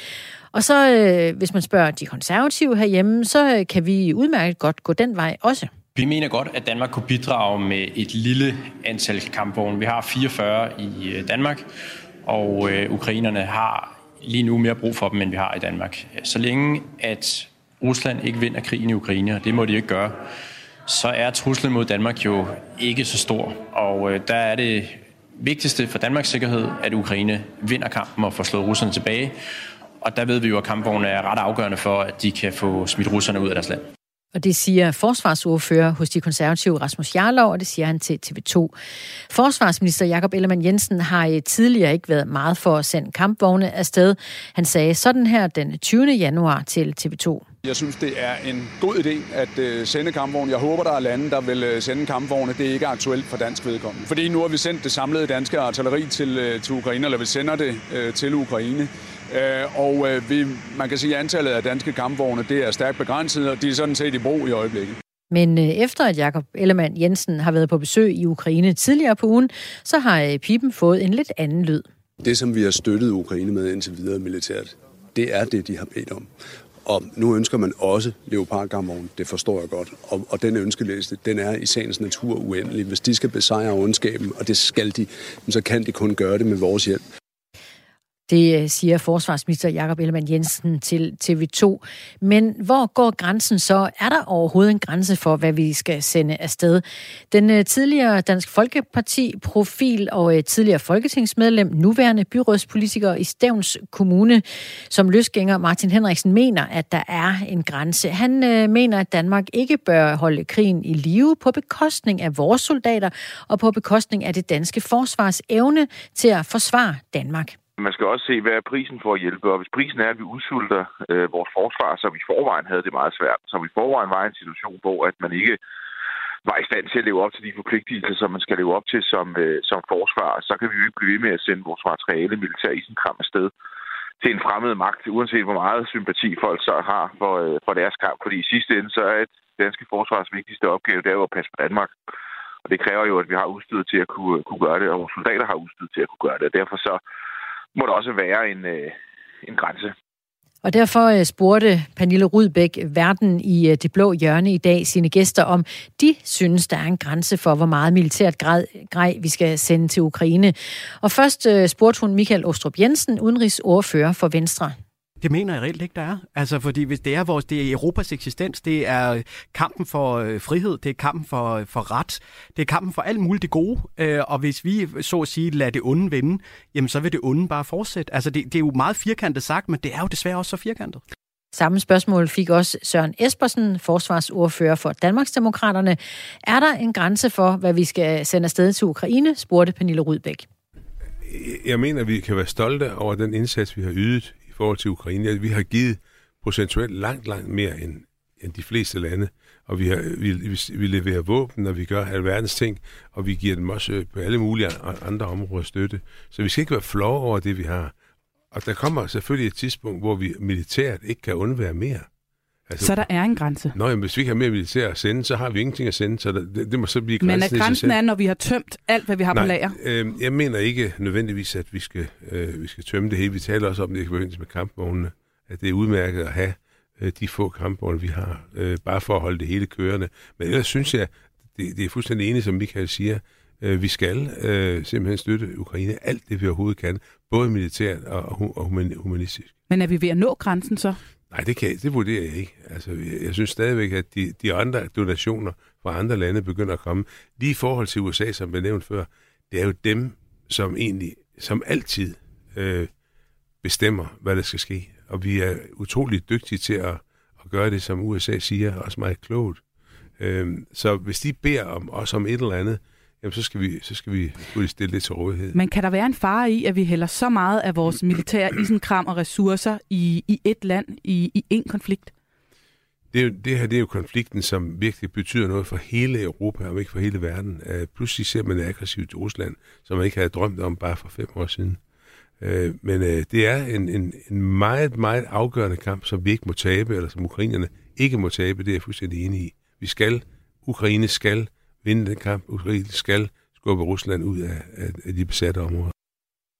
Og så, øh, hvis man spørger de konservative herhjemme, så øh, kan vi udmærket godt gå den vej også. Vi mener godt, at Danmark kunne bidrage med et lille antal kampvogne. Vi har 44 i øh, Danmark, og øh, ukrainerne har lige nu mere brug for dem, end vi har i Danmark. Så længe at Rusland ikke vinder krigen i Ukraine, og det må de ikke gøre, så er truslen mod Danmark jo ikke så stor. Og øh, der er det vigtigste for Danmarks sikkerhed, at Ukraine vinder kampen og får slået russerne tilbage. Og der ved vi jo, at kampvogne er ret afgørende for, at de kan få smidt russerne ud af deres land. Og det siger forsvarsordfører hos de konservative Rasmus Jarlov, og det siger han til TV2. Forsvarsminister Jakob Ellemann Jensen har eh, tidligere ikke været meget for at sende kampvogne afsted. Han sagde sådan her den 20. januar til TV2. Jeg synes, det er en god idé at sende kampvogne. Jeg håber, der er lande, der vil sende kampvogne. Det er ikke aktuelt for dansk vedkommende. Fordi nu har vi sendt det samlede danske artilleri til, til Ukraine, eller vi sender det til Ukraine. Og vi, man kan sige, at antallet af danske kampvogne det er stærkt begrænset, og de er sådan set i brug i øjeblikket. Men efter at Jakob Ellemann Jensen har været på besøg i Ukraine tidligere på ugen, så har pipen fået en lidt anden lyd. Det, som vi har støttet Ukraine med indtil videre militært, det er det, de har bedt om. Og nu ønsker man også leopardgarmoren, det forstår jeg godt. Og, og den ønskeliste, den er i sagens natur uendelig. Hvis de skal besejre ondskaben, og det skal de, så kan de kun gøre det med vores hjælp. Det øh, siger forsvarsminister Jakob Ellemann Jensen til TV2. Men hvor går grænsen så? Er der overhovedet en grænse for, hvad vi skal sende afsted? Den øh, tidligere Dansk Folkeparti-profil og øh, tidligere folketingsmedlem, nuværende byrådspolitiker i Stævns Kommune, som løsgænger Martin Henriksen, mener, at der er en grænse. Han mener, at Danmark ikke bør holde krigen i live på bekostning af vores soldater og på bekostning af det danske forsvars evne til at forsvare Danmark. Man skal også se, hvad er prisen for at hjælpe, og hvis prisen er, at vi udsulter øh, vores forsvar, så vi forvejen havde det meget svært, så vi forvejen var i en situation, hvor at man ikke var i stand til at leve op til de forpligtelser, som man skal leve op til som, øh, som forsvar, så kan vi jo ikke blive ved med at sende vores materiale militær isenkram afsted til en fremmed magt, uanset hvor meget sympati folk så har for, øh, for deres kamp. Fordi i sidste ende, så er det danske forsvars vigtigste opgave, det er jo at passe på Danmark. Og det kræver jo, at vi har udstyret til at kunne, kunne gøre det, og vores soldater har udstyret til at kunne gøre det. Og derfor så må der også være en, øh, en grænse. Og derfor øh, spurgte Pernille Rudbæk verden i øh, Det Blå Hjørne i dag sine gæster om, de synes, der er en grænse for, hvor meget militært grej vi skal sende til Ukraine. Og først øh, spurgte hun Michael Ostrup Jensen, udenrigsordfører for Venstre. Det mener jeg reelt ikke, der er. Altså, fordi hvis det er vores, det er Europas eksistens, det er kampen for øh, frihed, det er kampen for, for ret, det er kampen for alt muligt det gode. Øh, og hvis vi så at sige lader det onde vinde, jamen så vil det onde bare fortsætte. Altså, det, det er jo meget firkantet sagt, men det er jo desværre også så firkantet. Samme spørgsmål fik også Søren Espersen, forsvarsordfører for Danmarksdemokraterne. Er der en grænse for, hvad vi skal sende afsted til Ukraine, spurgte Pernille Rudbæk. Jeg mener, at vi kan være stolte over den indsats, vi har ydet forhold til Ukraine. Vi har givet procentuelt langt, langt mere end, end de fleste lande. Og vi, har, vi, vi, vi leverer våben, og vi gør alverdens ting, og vi giver dem også øh, på alle mulige andre områder støtte. Så vi skal ikke være flove over det, vi har. Og der kommer selvfølgelig et tidspunkt, hvor vi militært ikke kan undvære mere. Altså, så der er en grænse? Nå, jamen, hvis vi ikke har mere militær at sende, så har vi ingenting at sende, så det, det må så blive grænsen Men at grænsen er, når vi har tømt alt, hvad vi har Nej, på lager? Øh, jeg mener ikke nødvendigvis, at vi skal, øh, vi skal tømme det hele. Vi taler også om det i forbindelse med kampvognene, at det er udmærket at have øh, de få kampvogne, vi har, øh, bare for at holde det hele kørende. Men ellers synes jeg, det, det er fuldstændig enig, som Michael siger, øh, vi skal øh, simpelthen støtte Ukraine alt det, vi overhovedet kan, både militært og, og, og human- humanistisk. Men er vi ved at nå grænsen så? Nej, det, kan, det vurderer jeg ikke. Altså, jeg, jeg synes stadigvæk, at de, de andre donationer fra andre lande begynder at komme. Lige i forhold til USA, som blev nævnt før, det er jo dem, som egentlig, som altid øh, bestemmer, hvad der skal ske. Og vi er utrolig dygtige til at, at gøre det, som USA siger, også meget klogt. Øh, så hvis de beder om os om et eller andet, jamen så skal vi, så skal vi selvfølgelig stille det til rådighed. Men kan der være en fare i, at vi hælder så meget af vores militære isenkram og ressourcer i, i et land, i, i en konflikt? Det, er jo, det her det er jo konflikten, som virkelig betyder noget for hele Europa, og ikke for hele verden. Uh, pludselig ser man aggressivt til Rusland, som man ikke havde drømt om bare for fem år siden. Uh, men uh, det er en, en, en meget, meget afgørende kamp, som vi ikke må tabe, eller som ukrainerne ikke må tabe, det er jeg fuldstændig enig i. Vi skal, Ukraine skal vinde den kamp. Ukraine skal skubbe Rusland ud af, af, af de besatte områder.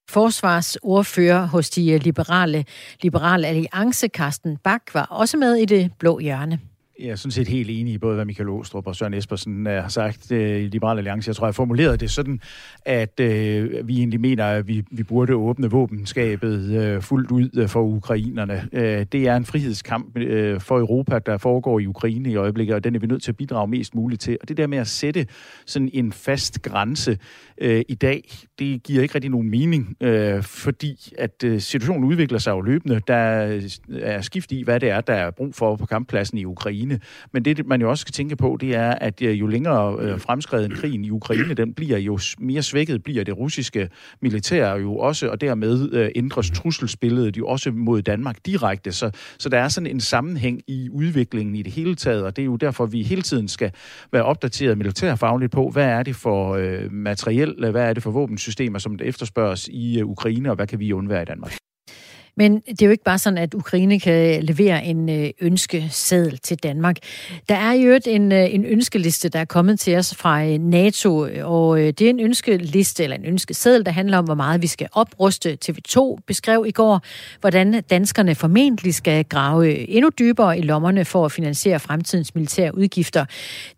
Forsvarsordfører hos de eh, liberale, Liberal alliance, Carsten Bak, var også med i det blå hjørne. Jeg er sådan set helt enig i både, hvad Michael Åstrup og Søren Espersen øh, har sagt øh, i Liberal Alliance. Jeg tror, jeg formulerede det sådan, at øh, vi egentlig mener, at vi, vi burde åbne våbenskabet øh, fuldt ud øh, for ukrainerne. Øh, det er en frihedskamp øh, for Europa, der foregår i Ukraine i øjeblikket, og den er vi nødt til at bidrage mest muligt til. Og det der med at sætte sådan en fast grænse øh, i dag, det giver ikke rigtig nogen mening, øh, fordi at øh, situationen udvikler sig jo løbende. Der er skift i, hvad det er, der er brug for på kamppladsen i Ukraine. Men det, man jo også skal tænke på, det er, at øh, jo længere øh, fremskreden krigen i Ukraine, den bliver jo mere svækket, bliver det russiske militær jo også, og dermed øh, ændres trusselsbilledet jo også mod Danmark direkte. Så, så der er sådan en sammenhæng i udviklingen i det hele taget, og det er jo derfor, vi hele tiden skal være opdateret militærfagligt på, hvad er det for øh, materiel, hvad er det for våbensystemer, som der efterspørges i øh, Ukraine, og hvad kan vi undvære i Danmark? Men det er jo ikke bare sådan, at Ukraine kan levere en øh, ønskeseddel til Danmark. Der er jo en, øh, en ønskeliste, der er kommet til os fra øh, NATO, og det er en ønskeliste eller en ønskeseddel, der handler om, hvor meget vi skal opruste. TV2 beskrev i går, hvordan danskerne formentlig skal grave endnu dybere i lommerne for at finansiere fremtidens militære udgifter.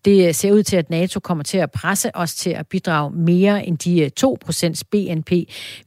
Det ser ud til, at NATO kommer til at presse os til at bidrage mere end de 2% BNP,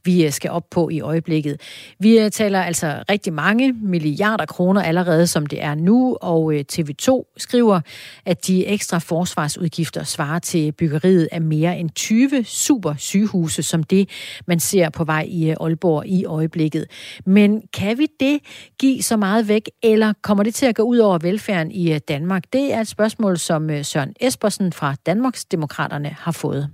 vi skal op på i øjeblikket. Vi taler altså rigtig mange milliarder kroner allerede, som det er nu, og øh, TV2 skriver, at de ekstra forsvarsudgifter svarer til byggeriet af mere end 20 super sygehuse, som det, man ser på vej i øh, Aalborg i øjeblikket. Men kan vi det give så meget væk, eller kommer det til at gå ud over velfærden i øh, Danmark? Det er et spørgsmål, som Søren Espersen fra Danmarks Demokraterne har fået.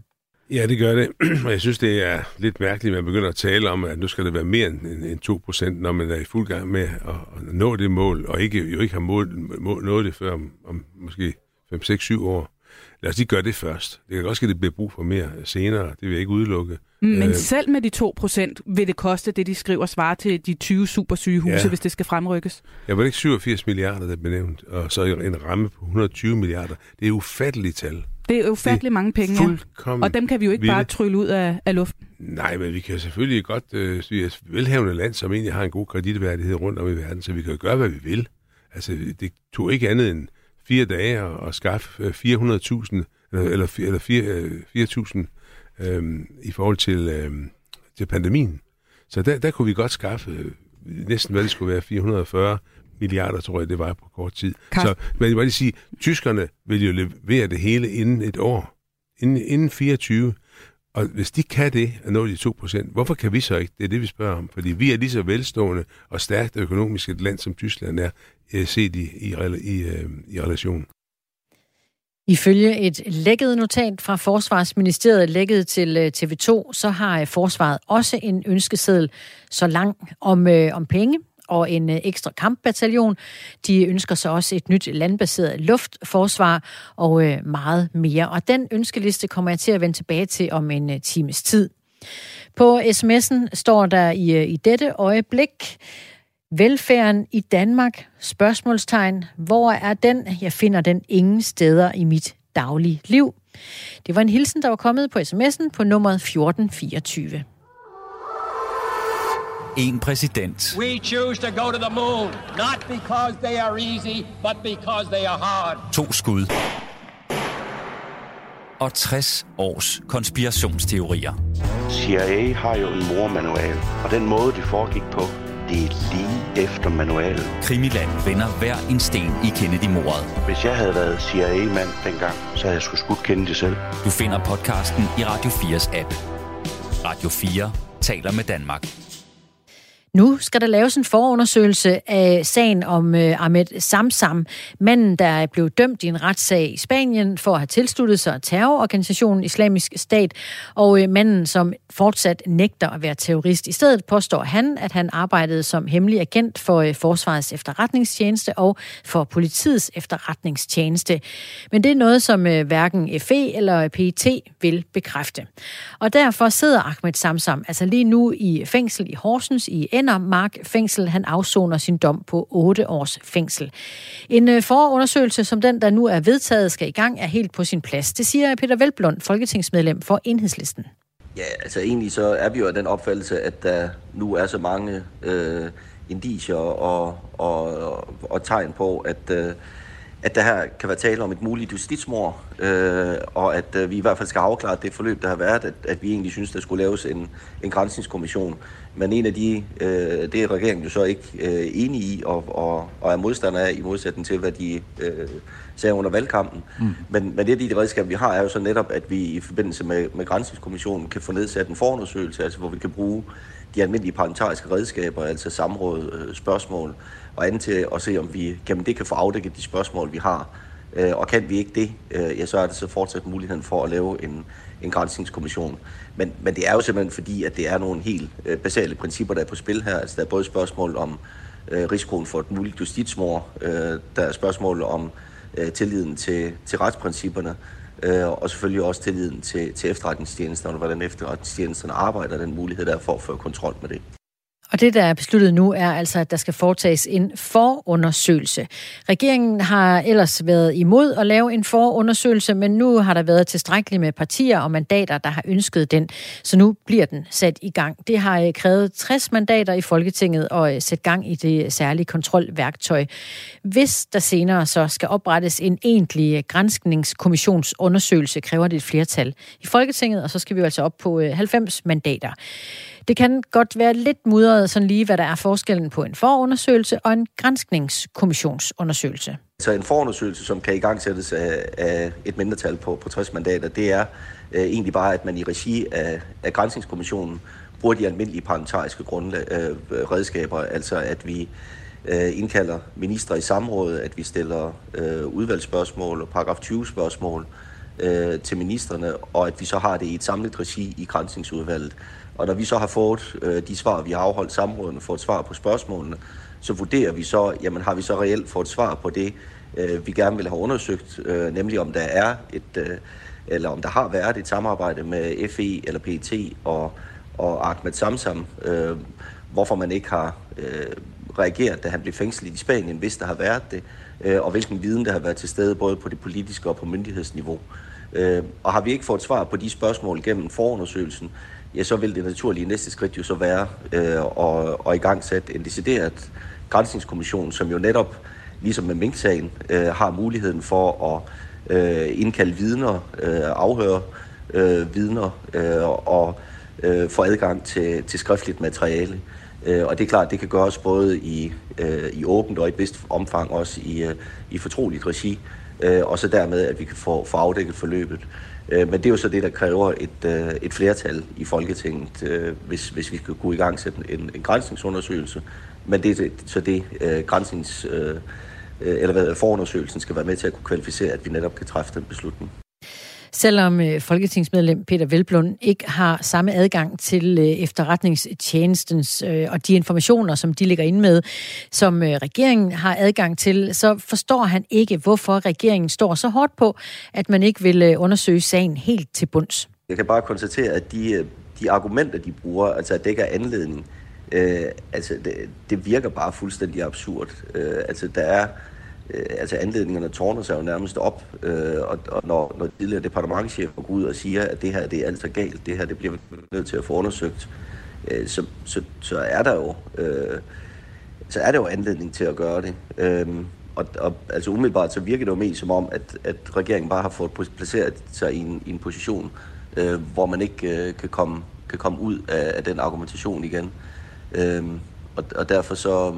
Ja, det gør det. Og jeg synes, det er lidt mærkeligt, at man begynder at tale om, at nu skal det være mere end 2 procent, når man er i fuld gang med at nå det mål, og ikke, jo ikke har mål, mål, nået det før om, om måske 5, 6, 7 år. Lad os lige gøre det først. Det kan også ske, at det bliver brug for mere senere. Det vil jeg ikke udelukke. Men øh, selv med de 2 procent vil det koste det, de skriver, svare til de 20 supersygehuse, ja. hvis det skal fremrykkes? Jeg var ikke 87 milliarder, der blev nævnt, og så en ramme på 120 milliarder. Det er ufatteligt tal. Det er ufattelig mange penge, ja. Og dem kan vi jo ikke vildt. bare trylle ud af, af luften. Nej, men vi kan selvfølgelig godt øh, sige, at velhavende land, som egentlig har en god kreditværdighed rundt om i verden, så vi kan gøre, hvad vi vil. Altså, det tog ikke andet end fire dage at, at skaffe 400.000, eller, eller, eller 4.000 øh, i forhold til, øh, til pandemien. Så der, der kunne vi godt skaffe øh, næsten, hvad det skulle være, 440 milliarder, tror jeg, det var på kort tid. Kar- så men jeg vil lige sige, tyskerne vil jo levere det hele inden et år. Inden, inden 24. Og hvis de kan det, at nå de 2 procent, hvorfor kan vi så ikke? Det er det, vi spørger om. Fordi vi er lige så velstående og stærkt økonomisk et land, som Tyskland er, øh, set i, i, i, øh, i relation. Ifølge et lækket notat fra Forsvarsministeriet, lækket til øh, TV2, så har Forsvaret også en ønskeseddel så lang om, øh, om penge og en øh, ekstra kampbataljon. De ønsker sig også et nyt landbaseret luftforsvar og øh, meget mere. Og den ønskeliste kommer jeg til at vende tilbage til om en øh, times tid. På sms'en står der i, i dette øjeblik, Velfærden i Danmark? Spørgsmålstegn. Hvor er den? Jeg finder den ingen steder i mit daglige liv. Det var en hilsen, der var kommet på sms'en på nummeret 1424 en præsident. We choose to go to the moon, not because they are easy, but because they are hard. To skud. Og 60 års konspirationsteorier. CIA har jo en mormanual, og den måde, det foregik på, det er lige efter manualen. Krimiland vender hver en sten i Kennedy-mordet. Hvis jeg havde været CIA-mand dengang, så havde jeg sgu skudt Kennedy selv. Du finder podcasten i Radio 4's app. Radio 4 taler med Danmark. Nu skal der laves en forundersøgelse af sagen om øh, Ahmed Samsam, manden, der blev dømt i en retssag i Spanien for at have tilsluttet sig terrororganisationen Islamisk Stat, og øh, manden, som fortsat nægter at være terrorist. I stedet påstår han, at han arbejdede som hemmelig agent for øh, Forsvarets efterretningstjeneste og for politiets efterretningstjeneste. Men det er noget, som øh, hverken FE eller øh, PET vil bekræfte. Og derfor sidder Ahmed Samsam altså lige nu i fængsel i Horsens i Ender Mark Fængsel. Han afsoner sin dom på 8 års fængsel. En øh, forundersøgelse som den, der nu er vedtaget, skal i gang, er helt på sin plads. Det siger Peter Velblund, folketingsmedlem for Enhedslisten. Ja, altså egentlig så er vi jo af den opfattelse, at der nu er så mange øh, indicier og, og, og tegn på, at, øh, at der her kan være tale om et muligt justitsmord, øh, og at øh, vi i hvert fald skal afklare det forløb, der har været, at, at vi egentlig synes, der skulle laves en, en grænsningskommission. Men en af de, øh, det er regeringen jo så ikke øh, enige i, og, og, og er modstander af, i modsætning til, hvad de øh, sagde under valgkampen. Mm. Men, men det af de redskaber, vi har, er jo så netop, at vi i forbindelse med, med grænsningskommissionen kan få nedsat en forundersøgelse, altså hvor vi kan bruge de almindelige parlamentariske redskaber, altså samråd, øh, spørgsmål og andet til at se, om vi kan, det kan få afdækket de spørgsmål, vi har. Øh, og kan vi ikke det, øh, ja, så er det så fortsat muligheden for at lave en, en grænsningskommission. Men, men det er jo simpelthen fordi, at det er nogle helt øh, basale principper, der er på spil her. Altså, der er både spørgsmål om øh, risikoen for et muligt justitsmord, øh, der er spørgsmål om øh, tilliden til, til retsprincipperne, øh, og selvfølgelig også tilliden til, til efterretningstjenesterne, og hvordan efterretningstjenesterne arbejder, den mulighed der er for at føre kontrol med det. Og det, der er besluttet nu, er altså, at der skal foretages en forundersøgelse. Regeringen har ellers været imod at lave en forundersøgelse, men nu har der været tilstrækkeligt med partier og mandater, der har ønsket den. Så nu bliver den sat i gang. Det har øh, krævet 60 mandater i Folketinget at øh, sætte gang i det særlige kontrolværktøj. Hvis der senere så skal oprettes en egentlig øh, grænskningskommissionsundersøgelse, kræver det et flertal i Folketinget, og så skal vi jo altså op på 90 mandater. Det kan godt være lidt mudret sådan lige, hvad der er forskellen på en forundersøgelse og en grænskningskommissionsundersøgelse. Så en forundersøgelse, som kan igangsættes af, af et mindretal på, på 60 mandater, det er øh, egentlig bare, at man i regi af, af grænsningskommissionen bruger de almindelige parlamentariske grundlag, øh, redskaber, altså at vi øh, indkalder ministre i samrådet, at vi stiller øh, udvalgsspørgsmål og paragraf 20 spørgsmål øh, til ministerne, og at vi så har det i et samlet regi i grænsningsudvalget. Og når vi så har fået øh, de svar, vi har afholdt samrådene, fået svar på spørgsmålene, så vurderer vi så, jamen har vi så reelt fået svar på det, øh, vi gerne vil have undersøgt, øh, nemlig om der er et, øh, eller om der har været et samarbejde med FE eller PET og, og Ahmed Samsam, øh, hvorfor man ikke har øh, reageret, da han blev fængslet i Spanien, hvis der har været det, øh, og hvilken viden der har været til stede, både på det politiske og på myndighedsniveau. Øh, og har vi ikke fået svar på de spørgsmål gennem forundersøgelsen, ja, så vil det naturlige næste skridt jo så være øh, at, at i gang sætte en decideret grænsningskommission, som jo netop, ligesom med Mink-sagen, øh, har muligheden for at øh, indkalde vidner, øh, afhøre øh, vidner øh, og øh, få adgang til, til skriftligt materiale. Øh, og det er klart, det kan gøres både i, øh, i åbent og i et vist omfang også i, øh, i fortroligt regi, øh, og så dermed, at vi kan få, få afdækket forløbet. Øh, men det er jo så det, der kræver et, øh, et flertal i Folketinget, øh, hvis, hvis vi skal kunne i gang sætte en, en grænsningsundersøgelse. Men det er så det grænsnings, eller hvad, forundersøgelsen skal være med til at kunne kvalificere, at vi netop kan træffe den beslutning. Selvom øh, folketingsmedlem Peter Velblund ikke har samme adgang til øh, efterretningstjenestens øh, og de informationer, som de ligger inde med, som øh, regeringen har adgang til, så forstår han ikke, hvorfor regeringen står så hårdt på, at man ikke vil øh, undersøge sagen helt til bunds. Jeg kan bare konstatere, at de, øh, de argumenter, de bruger, altså at det ikke er anledning, øh, altså det, det virker bare fuldstændig absurd. Øh, altså der er øh, altså anledningerne tårner sig jo nærmest op, øh, og, og når, når tidligere departementchefer går ud og siger, at det her det er altså galt, det her det bliver nødt til at få undersøgt, øh, så, så, så er der jo øh, så er der jo anledning til at gøre det. Øh, og, og altså umiddelbart så virker det jo mest som om, at, at regeringen bare har fået placeret sig i en, i en position, øh, hvor man ikke øh, kan, komme, kan komme ud af, af den argumentation igen. Øh, og, og derfor så,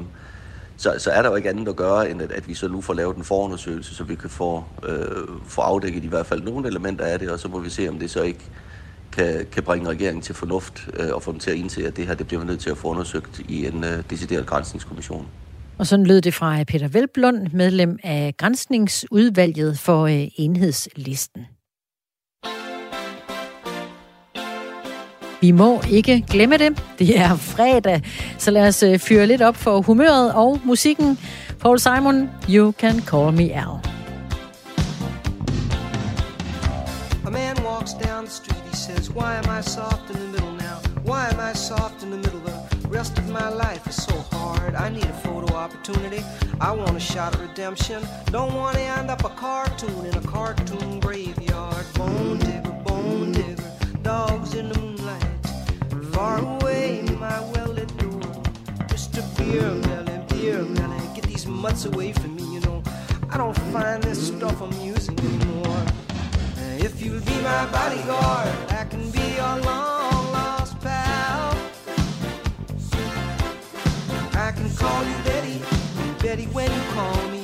så, så er der jo ikke andet at gøre, end at, at vi så nu får lavet en forundersøgelse, så vi kan få, øh, få afdækket i hvert fald nogle elementer af det, og så må vi se, om det så ikke kan, kan bringe regeringen til fornuft øh, og få dem til at indse, at det her det bliver vi nødt til at få undersøgt i en øh, decideret grænsningskommission. Og sådan lød det fra Peter Velblund, medlem af Grænsningsudvalget for øh, enhedslisten. Vi må ikke glemme det. Det er fredag, så lad os øh, fyre lidt op for humøret og musikken. Paul Simon, You Can Call Me Al. A man walks down the street, he says, Why am I soft in the middle now? Why am I soft in the middle? The rest of my life is so hard. I need a photo opportunity. I want a shot of redemption. Don't want to end up a cartoon in a cartoon graveyard. Bone digger, bone digger, dogs in the moon. Far away, my well-lit door. Mr. Beer Melly, Beer Melly, get these mutts away from me, you know. I don't find this stuff amusing anymore. If you'll be my bodyguard, I can be your long lost pal. I can call you Betty, Betty, when you call me,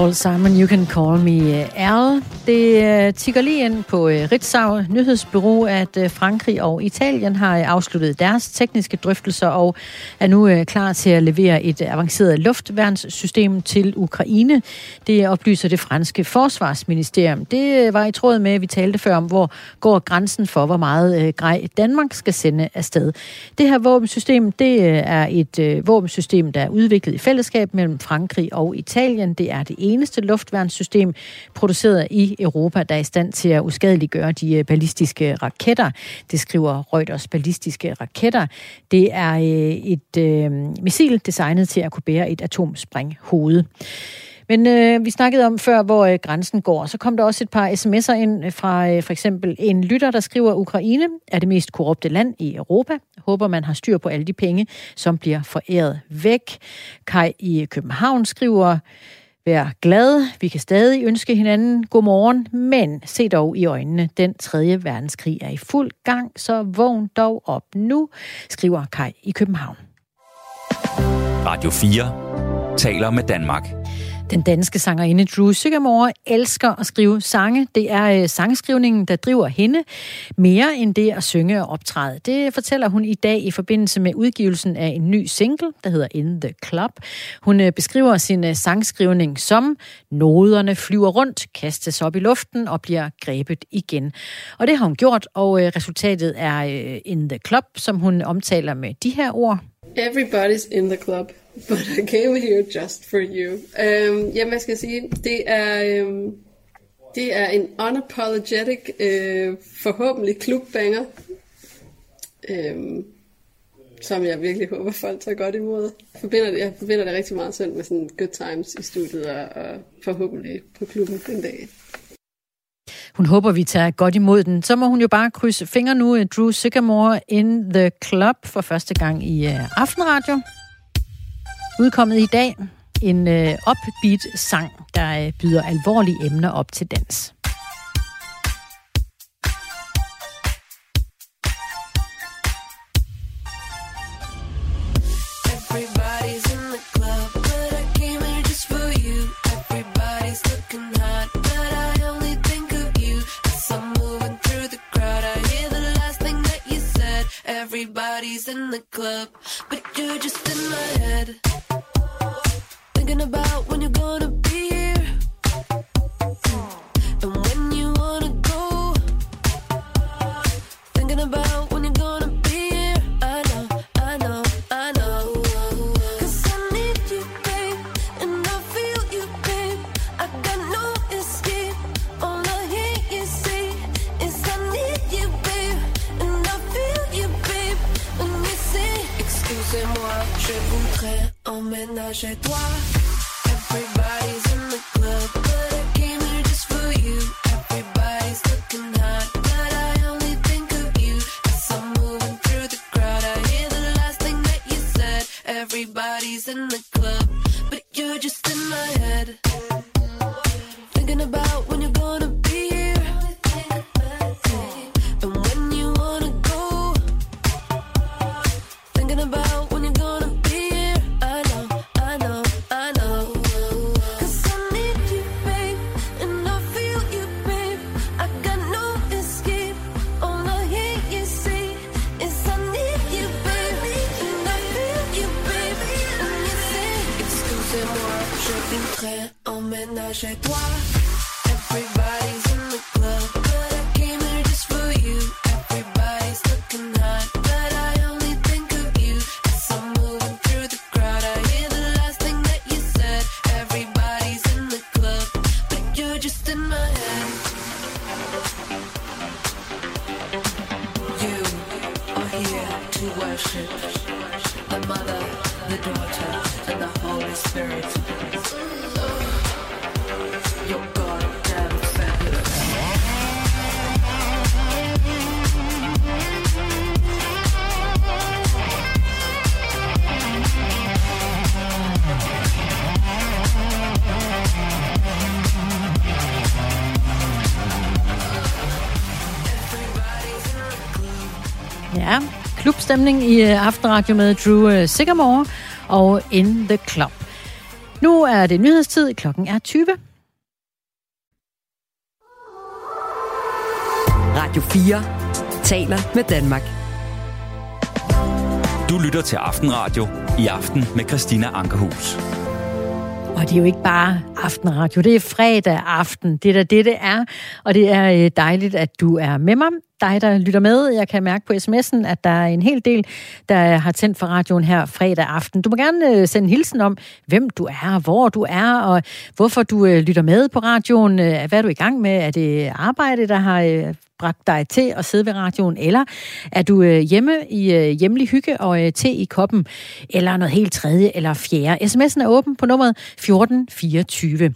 Paul Simon, You Can Call Me uh, Al. Det øh, tigger lige ind på øh, Ritzau Nyhedsbyrå, at øh, Frankrig og Italien har afsluttet deres tekniske drøftelser og er nu klar til at levere et avanceret luftværnssystem til Ukraine. Det oplyser det franske forsvarsministerium. Det var i tråd med, at vi talte før om, hvor går grænsen for, hvor meget grej Danmark skal sende afsted. Det her våbensystem, det er et våbensystem, der er udviklet i fællesskab mellem Frankrig og Italien. Det er det eneste luftværnssystem produceret i Europa, der er i stand til at uskadeliggøre de øh, ballistiske raketter. Det skriver Reuters ballistiske raketter. Det er øh, et øh, missil designet til at kunne bære et atomsprænghoved. Men øh, vi snakkede om før, hvor øh, grænsen går. Så kom der også et par sms'er ind fra øh, for eksempel en lytter, der skriver, Ukraine er det mest korrupte land i Europa. Håber, man har styr på alle de penge, som bliver foræret væk. Kai i København skriver, Vær glad. Vi kan stadig ønske hinanden god morgen, men se dog i øjnene. Den tredje verdenskrig er i fuld gang, så vågn dog op nu, skriver Kai i København. Radio 4 taler med Danmark. Den danske sangerinde Drew Sycamore elsker at skrive sange. Det er øh, sangskrivningen, der driver hende mere end det at synge og optræde. Det fortæller hun i dag i forbindelse med udgivelsen af en ny single, der hedder In the Club. Hun øh, beskriver sin øh, sangskrivning som noderne flyver rundt, kastes op i luften og bliver grebet igen. Og det har hun gjort, og øh, resultatet er øh, In the Club, som hun omtaler med de her ord. Everybody's in the club. But I came here just for you. Um, jamen, hvad skal jeg sige? Det er, um, det er en unapologetic, uh, forhåbentlig klubbanger, um, som jeg virkelig håber, folk tager godt imod. Jeg forbinder det, jeg forbinder det rigtig meget selv med sådan good times i studiet, og, og forhåbentlig på klubben en dag. Hun håber, vi tager godt imod den. Så må hun jo bare krydse fingre nu. Øh, Drew Sycamore in the Club for første gang i uh, Aftenradio udkommet i dag. En uh, upbeat sang, der uh, byder alvorlige emner op til dans. Everybody's in the club, but you're just in my head. Thinking about when you're gonna be here and when m'emmène chez toi. chez toi. Klubstemning i øh, Aftenradio med Drew øh, Sigamore og In The Club. Nu er det nyhedstid. Klokken er 20. Radio 4 taler med Danmark. Du lytter til Aftenradio i aften med Christina Ankerhus. Og det er jo ikke bare aftenradio, det er fredag aften. Det er da det, det er. Og det er øh, dejligt, at du er med mig. Dig, der lytter med. Jeg kan mærke på sms'en, at der er en hel del, der har tændt for radioen her fredag aften. Du må gerne øh, sende en hilsen om, hvem du er, hvor du er, og hvorfor du øh, lytter med på radioen. Øh, hvad er du i gang med? Er det arbejde, der har bragt dig til at sidde ved radioen, eller er du øh, hjemme i øh, hjemlig hygge og øh, te i koppen, eller noget helt tredje eller fjerde. SMS'en er åben på nummeret 1424.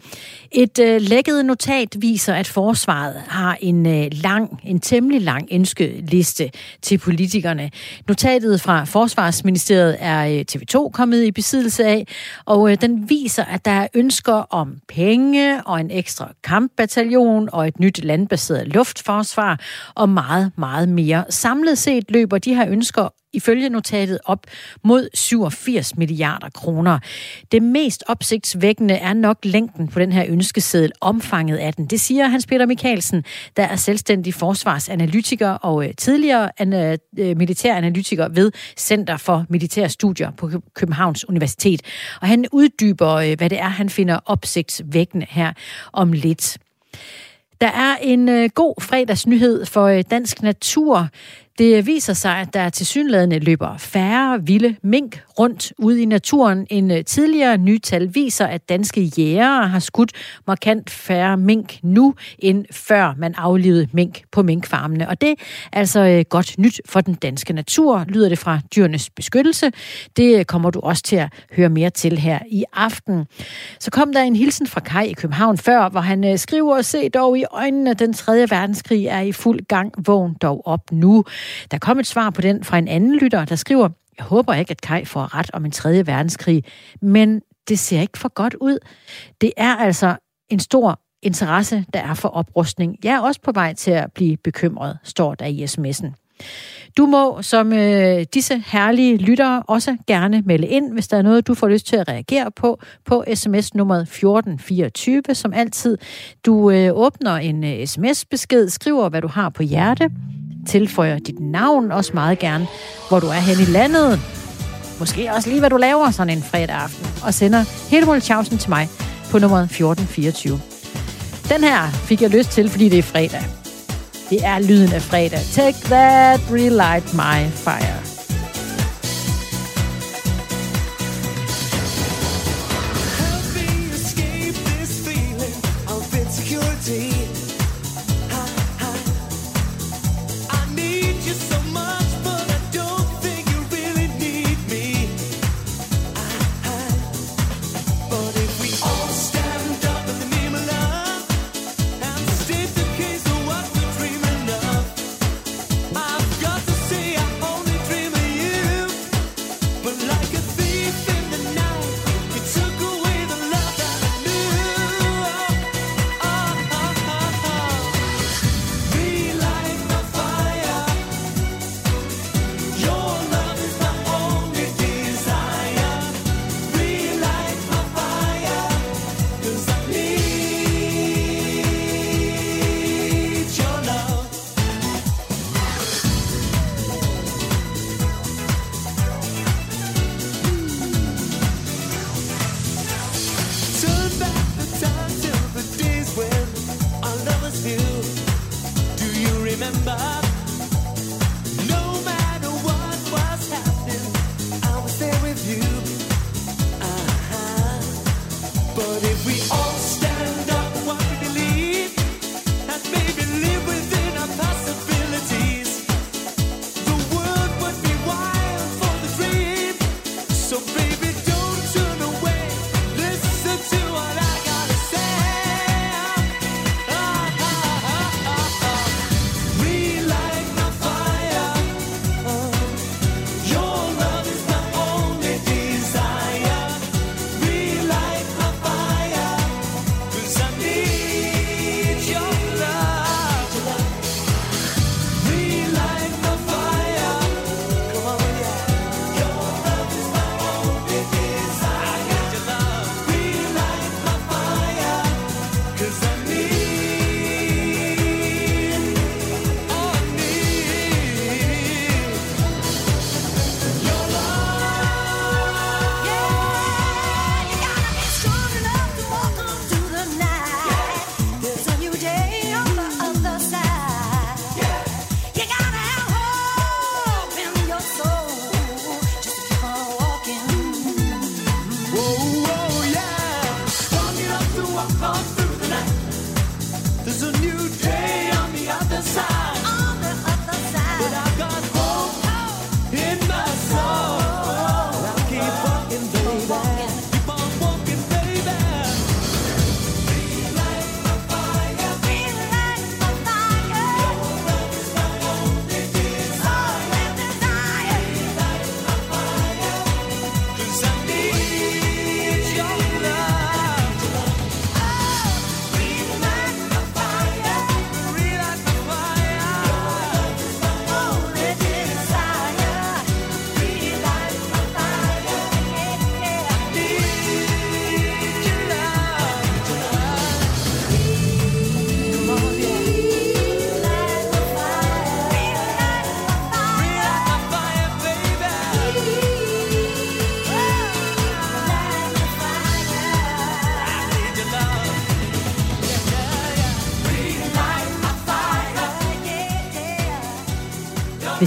Et øh, lækket notat viser, at forsvaret har en øh, lang, en temmelig lang ønskeliste til politikerne. Notatet fra Forsvarsministeriet er øh, TV2 kommet i besiddelse af, og øh, den viser, at der er ønsker om penge og en ekstra kampbataljon og et nyt landbaseret luftforsvar og meget, meget mere. Samlet set løber de her ønsker ifølge notatet op mod 87 milliarder kroner. Det mest opsigtsvækkende er nok længden på den her ønskeseddel, omfanget af den. Det siger Hans Peter Mikkelsen, der er selvstændig forsvarsanalytiker og øh, tidligere øh, militæranalytiker ved Center for Militære Studier på Københavns Universitet. Og han uddyber, øh, hvad det er, han finder opsigtsvækkende her om lidt. Der er en øh, god fredagsnyhed for øh, dansk natur. Det viser sig, at der til synlædende løber færre vilde mink rundt ude i naturen end øh, tidligere. Nye tal viser, at danske jægere har skudt markant færre mink nu, end før man aflevede mink på minkfarmene. Og det er altså øh, godt nyt for den danske natur, lyder det fra dyrenes beskyttelse. Det øh, kommer du også til at høre mere til her i aften. Så kom der en hilsen fra Kai i København før, hvor han skriver skriver, se dog i øjnene, at den tredje verdenskrig er i fuld gang. Vågn dog op nu. Der kom et svar på den fra en anden lytter, der skriver, jeg håber ikke, at Kai får ret om en tredje verdenskrig, men det ser ikke for godt ud. Det er altså en stor interesse, der er for oprustning. Jeg er også på vej til at blive bekymret, står der i sms'en. Du må som øh, disse herlige lyttere også gerne melde ind, hvis der er noget, du får lyst til at reagere på, på sms nummeret 1424, som altid. Du øh, åbner en øh, sms-besked, skriver, hvad du har på hjerte, tilføjer dit navn også meget gerne, hvor du er hen i landet, måske også lige, hvad du laver sådan en fredag aften, og sender hele Molchausen til mig på nummeret 1424. Den her fik jeg lyst til, fordi det er fredag. Det er lyden af fredag. Take that, relight my fire.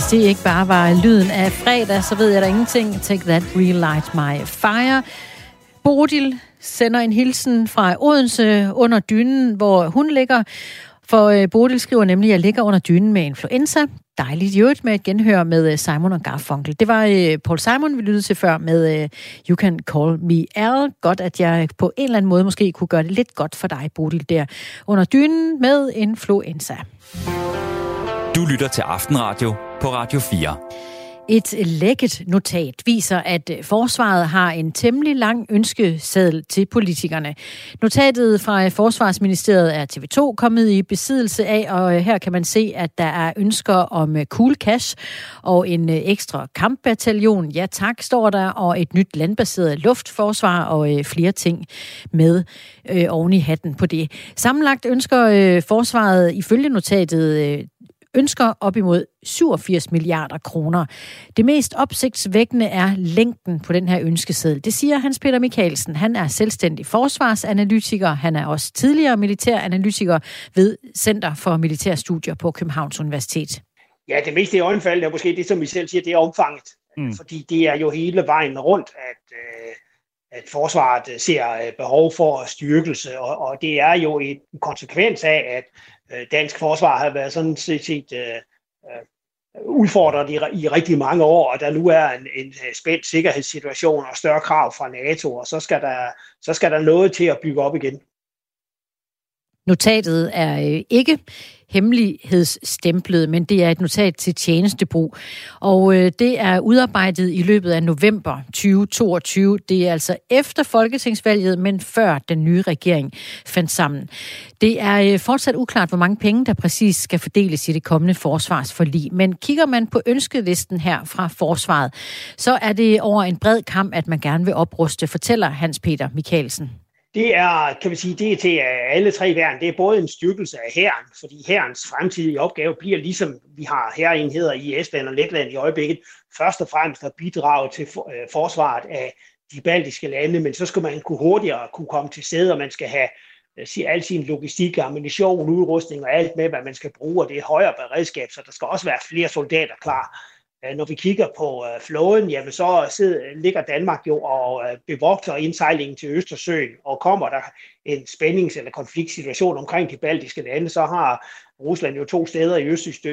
Hvis det ikke bare var lyden af fredag, så ved jeg da ingenting. Take that, relight my fire. Bodil sender en hilsen fra Odense under dynen, hvor hun ligger. For øh, Bodil skriver nemlig, at jeg ligger under dynen med influenza. Dejligt i øvrigt med et genhør med øh, Simon og Garfunkel. Det var øh, Paul Simon, vi lyttede til før med You Can Call Me Al. Godt, at jeg på en eller anden måde måske kunne gøre det lidt godt for dig, Bodil, der under dynen med influenza. Du lytter til Aftenradio på Radio 4. Et lækket notat viser, at forsvaret har en temmelig lang ønskeseddel til politikerne. Notatet fra Forsvarsministeriet er TV2 kommet i besiddelse af, og her kan man se, at der er ønsker om cool cash og en ekstra kampbataljon. Ja tak, står der, og et nyt landbaseret luftforsvar og øh, flere ting med øh, oven i hatten på det. Sammenlagt ønsker øh, forsvaret ifølge notatet øh, ønsker op imod 87 milliarder kroner. Det mest opsigtsvækkende er længden på den her ønskeseddel. Det siger Hans Peter Mikkelsen. Han er selvstændig forsvarsanalytiker. Han er også tidligere militæranalytiker ved Center for Militærstudier på Københavns Universitet. Ja, det mest i øjenfald er måske det, som vi selv siger, det er omfanget. Mm. Fordi det er jo hele vejen rundt, at, øh, at forsvaret ser øh, behov for styrkelse, og, og det er jo en konsekvens af, at øh, dansk forsvar har været sådan set, set øh, øh, udfordret i, i rigtig mange år, og der nu er en, en øh, spændt sikkerhedssituation og større krav fra NATO, og så skal der, så skal der noget til at bygge op igen. Notatet er øh, ikke hemmelighedsstemplet, men det er et notat til tjenestebrug. Og øh, det er udarbejdet i løbet af november 2022. Det er altså efter folketingsvalget, men før den nye regering fandt sammen. Det er øh, fortsat uklart, hvor mange penge, der præcis skal fordeles i det kommende forsvarsforlig. Men kigger man på ønskelisten her fra forsvaret, så er det over en bred kamp, at man gerne vil opruste, fortæller Hans Peter Mikkelsen. Det er, kan vi sige, det er til alle tre værn. Det er både en styrkelse af hæren, fordi hærens fremtidige opgave bliver ligesom vi har herreenheder i Estland og Letland i øjeblikket, først og fremmest at bidrage til øh, forsvaret af de baltiske lande, men så skal man kunne hurtigere kunne komme til sæde, og man skal have øh, al sin logistik, ammunition, udrustning og alt med, hvad man skal bruge, og det er højere beredskab, så der skal også være flere soldater klar. Øh, når vi kigger på øh, flåden, jamen så sidder, ligger Danmark jo og øh, bevogter indsejlingen til Østersøen, og kommer der en spændings- eller konfliktsituation omkring de baltiske lande, så har Rusland jo to steder i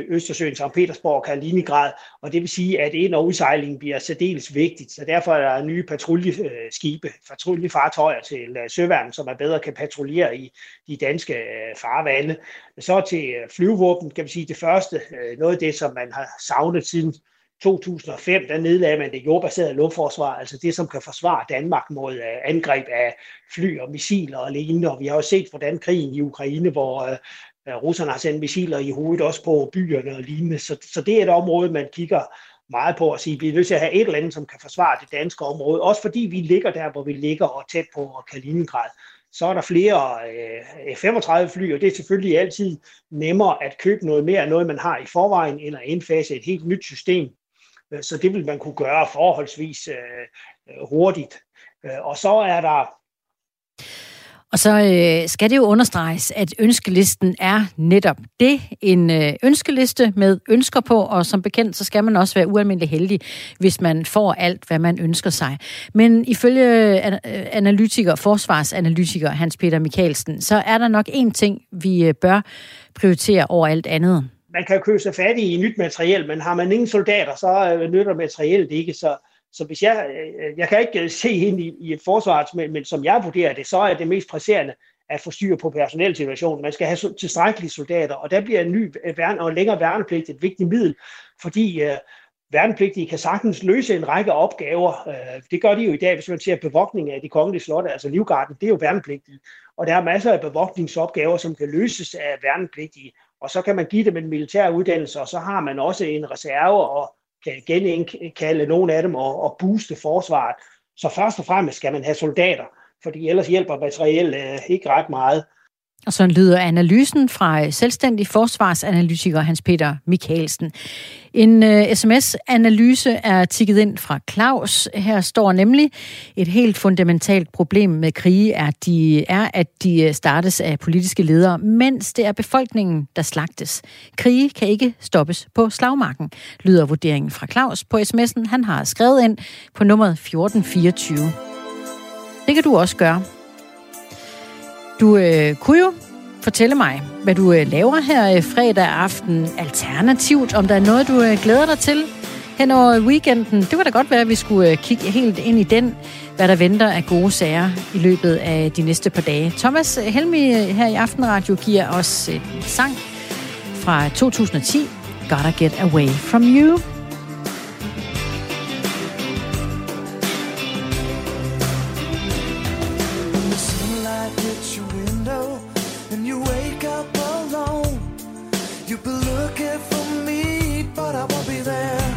Østersøen, St. Petersborg og Kaliningrad, og det vil sige, at ind- og udsejlingen bliver særdeles vigtigt, så derfor er der nye patruljeskibe, patruljefartøjer til søværnen, som er bedre kan patruljere i de danske farvande. Så til flyvåben, kan vi sige, det første, noget af det, som man har savnet siden 2005, der nedlagde man det jordbaserede luftforsvar, altså det, som kan forsvare Danmark mod uh, angreb af fly og missiler og lignende. Og vi har jo set, hvordan krigen i Ukraine, hvor uh, russerne har sendt missiler i hovedet også på byerne og lignende. Så, så det er et område, man kigger meget på at sige, at vi er nødt til at have et eller andet, som kan forsvare det danske område. Også fordi vi ligger der, hvor vi ligger og tæt på Kaliningrad. Så er der flere øh, F-35-fly, og det er selvfølgelig altid nemmere at købe noget mere af noget, man har i forvejen, end at indfase et helt nyt system. Øh, så det vil man kunne gøre forholdsvis øh, øh, hurtigt. Og så er der og så øh, skal det jo understreges, at ønskelisten er netop det, en øh, ønskeliste med ønsker på, og som bekendt, så skal man også være ualmindelig heldig, hvis man får alt, hvad man ønsker sig. Men ifølge analytiker, forsvarsanalytiker Hans Peter Mikkelsen, så er der nok én ting, vi bør prioritere over alt andet man kan købe sig fat i nyt materiel, men har man ingen soldater, så øh, nytter materiellet ikke. Så, så hvis jeg, øh, jeg kan ikke øh, se ind i, i et forsvar, men, men som jeg vurderer det, så er det mest presserende at få styr på personelsituationen. Man skal have tilstrækkelige soldater, og der bliver en ny øh, værn og længere værnepligt et vigtigt middel, fordi øh, værnepligtige kan sagtens løse en række opgaver. Øh, det gør de jo i dag, hvis man ser bevogtning af de kongelige slotte, altså Livgarden, det er jo værnepligtige. Og der er masser af bevogtningsopgaver, som kan løses af værnepligtige og så kan man give dem en militær uddannelse, og så har man også en reserve og kan genindkalde nogle af dem og, og booste forsvaret. Så først og fremmest skal man have soldater, fordi ellers hjælper materiel øh, ikke ret meget. Og sådan lyder analysen fra øh, selvstændig forsvarsanalytiker Hans Peter Mikkelsen. En øh, uh, sms-analyse er tikket ind fra Claus. Her står nemlig, et helt fundamentalt problem med krige er, de, er, at de øh, startes af politiske ledere, mens det er befolkningen, der slagtes. Krige kan ikke stoppes på slagmarken, lyder vurderingen fra Claus på sms'en. Han har skrevet ind på nummeret 1424. Det kan du også gøre. Du øh, kunne jo fortælle mig, hvad du øh, laver her øh, fredag aften alternativt, om der er noget, du øh, glæder dig til hen over weekenden. Det kunne da godt være, at vi skulle øh, kigge helt ind i den, hvad der venter af gode sager i løbet af de næste par dage. Thomas øh, Helmi øh, her i Aftenradio giver os øh, en sang fra 2010, Gotta Get Away From You. You've looking for me, but I won't be there.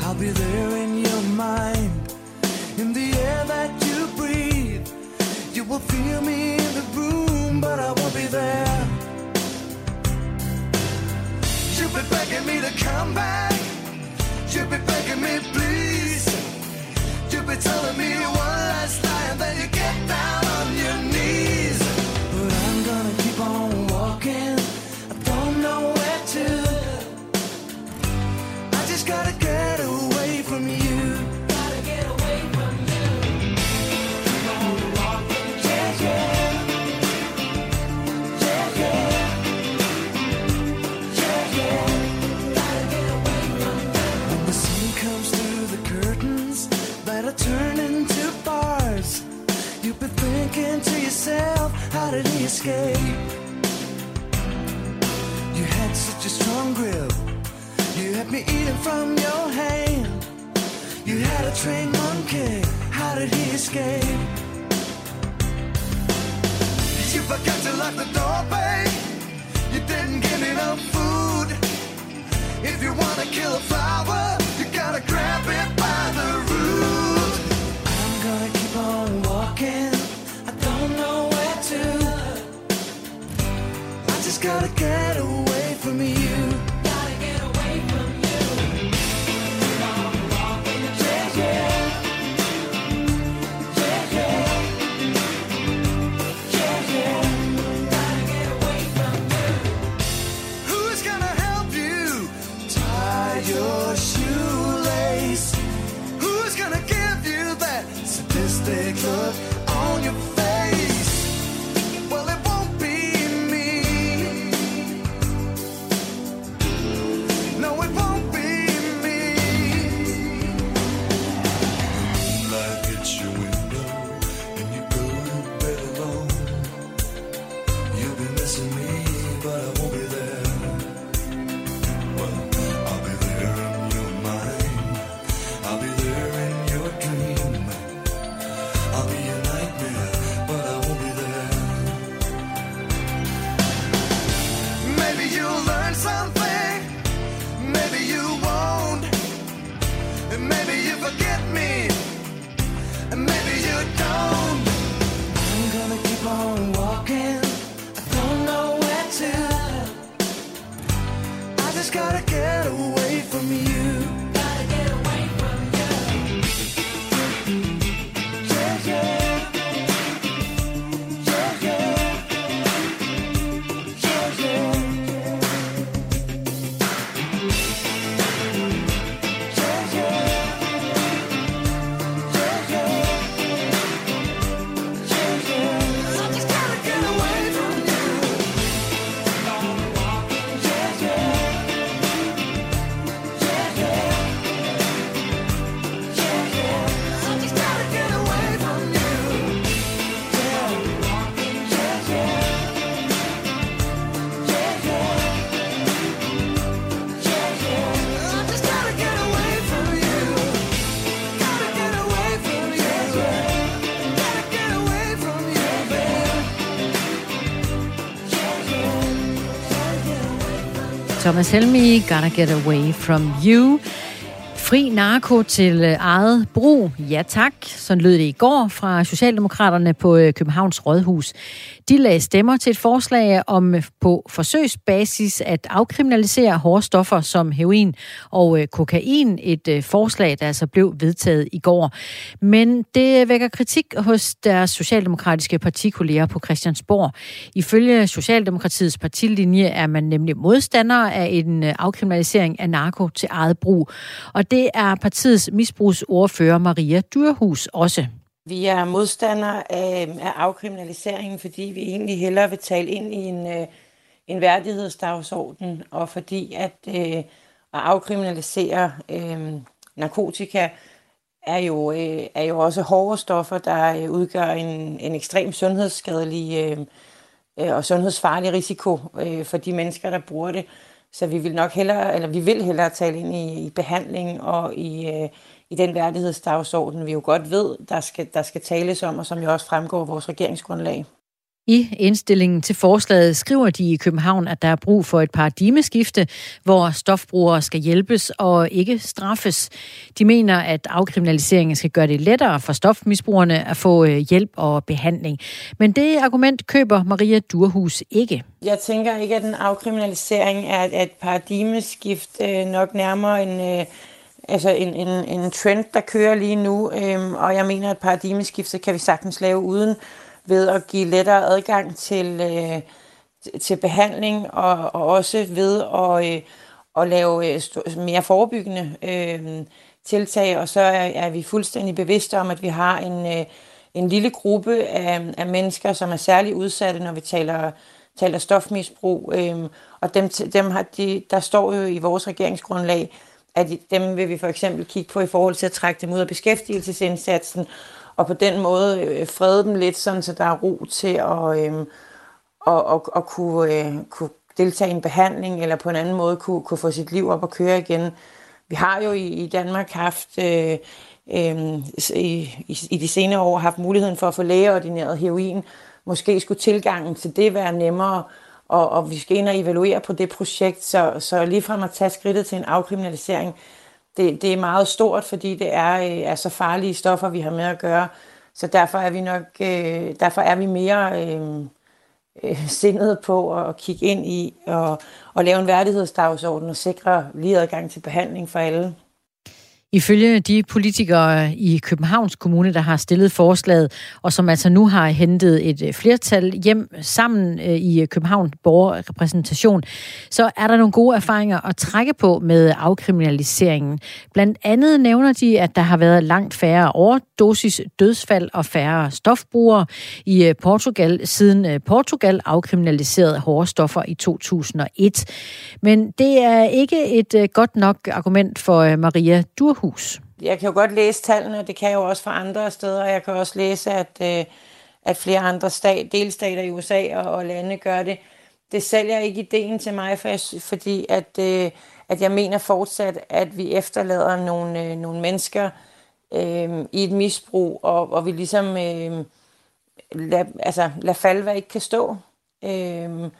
I'll be there in your mind, in the air that you breathe. You will feel me in the room, but I won't be there. You've been begging me to come back. You've been begging me, please. You've been telling me one last time then you get down on your knees. Gotta get away from you. Gotta get away from you. Keep on walking. Yeah, yeah. Yeah, yeah. Yeah. Gotta get away from you. When the sun comes through the curtains that are turned into bars, you've been thinking to yourself, how did he escape? You had such a strong grip. Had me eating from your hand. You had a trained monkey. How did he escape? You forgot to lock the door, babe. You didn't give me enough food. If you wanna kill a flower, you gotta grab it by the root. I'm gonna keep on walking. I don't know where to. I just gotta get away from you. Thomas Helmi, Gotta Get Away From You. Fri narko til øh, eget brug. Ja tak. Sådan lød det i går fra Socialdemokraterne på øh, Københavns Rådhus. De lagde stemmer til et forslag om øh, på forsøgsbasis at afkriminalisere hårde stoffer som heroin og øh, kokain. Et øh, forslag, der altså blev vedtaget i går. Men det vækker kritik hos deres socialdemokratiske partikolleger på Christiansborg. Ifølge Socialdemokratiets partilinje er man nemlig modstander af en afkriminalisering af narko til eget brug. Og det er partiets misbrugsordfører Maria Dyrhus også. Vi er modstandere af, af afkriminaliseringen, fordi vi egentlig hellere vil tale ind i en, øh, en værdighedsdagsorden, og fordi at, øh, at afkriminalisere øh, narkotika er jo, øh, er jo også hårde stoffer, der øh, udgør en, en ekstrem sundhedsskadelig øh, øh, og sundhedsfarlig risiko øh, for de mennesker, der bruger det. Så vi vil nok hellere, eller vi vil hellere tale ind i, i behandling og i, øh, i den værdighedsdagsorden, vi jo godt ved, der skal, der skal tales om, og som jo også fremgår af vores regeringsgrundlag. I indstillingen til forslaget skriver de i København, at der er brug for et paradigmeskifte, hvor stofbrugere skal hjælpes og ikke straffes. De mener, at afkriminaliseringen skal gøre det lettere for stofmisbrugerne at få øh, hjælp og behandling. Men det argument køber Maria Durhus ikke. Jeg tænker ikke, at en afkriminalisering er et paradigmeskift øh, nok nærmere en... Altså en, en, en trend, der kører lige nu, øhm, og jeg mener, at paradigmeskiftet kan vi sagtens lave uden ved at give lettere adgang til, øh, til behandling, og, og også ved at, øh, at lave øh, mere forebyggende øh, tiltag. Og så er, er vi fuldstændig bevidste om, at vi har en, øh, en lille gruppe af, af mennesker, som er særligt udsatte, når vi taler, taler stofmisbrug. Øh, og dem, dem har de, der står jo i vores regeringsgrundlag, at dem vil vi for eksempel kigge på i forhold til at trække dem ud af beskæftigelsesindsatsen, og på den måde øh, frede dem lidt, sådan, så der er ro til at, øh, og, og, og kunne, øh, kunne deltage i en behandling, eller på en anden måde kunne, kunne få sit liv op og køre igen. Vi har jo i, i Danmark haft, øh, øh, i, i, de senere år, haft muligheden for at få lægeordineret heroin. Måske skulle tilgangen til det være nemmere, og, og vi skal ind og evaluere på det projekt, så, så ligefrem at tage skridtet til en afkriminalisering, det, det er meget stort, fordi det er, øh, er så farlige stoffer, vi har med at gøre. Så derfor er vi nok, øh, derfor er vi mere øh, øh, sindet på at kigge ind i og, og lave en værdighedsdagsorden og sikre lige adgang til behandling for alle. Ifølge de politikere i Københavns Kommune, der har stillet forslaget, og som altså nu har hentet et øh, flertal hjem sammen øh, i Københavns borgerrepræsentation, så er der nogle gode erfaringer at trække på med afkriminaliseringen. Blandt andet nævner de, at der har været langt færre overdosis dødsfald og færre stofbrugere i øh, Portugal, siden Portugal afkriminaliserede hårde stoffer i 2001. Men det er ikke et godt nok argument for Maria Durhus hus? Jeg kan jo godt læse tallene, og det kan jeg jo også fra andre steder. Jeg kan også læse, at, øh, at flere andre stat, delstater i USA og, og lande gør det. Det sælger ikke ideen til mig, for jeg, fordi at, øh, at jeg mener fortsat, at vi efterlader nogle, øh, nogle mennesker øh, i et misbrug, og, og vi ligesom øh, lad, altså, lad falde, hvad ikke kan stå. Øh,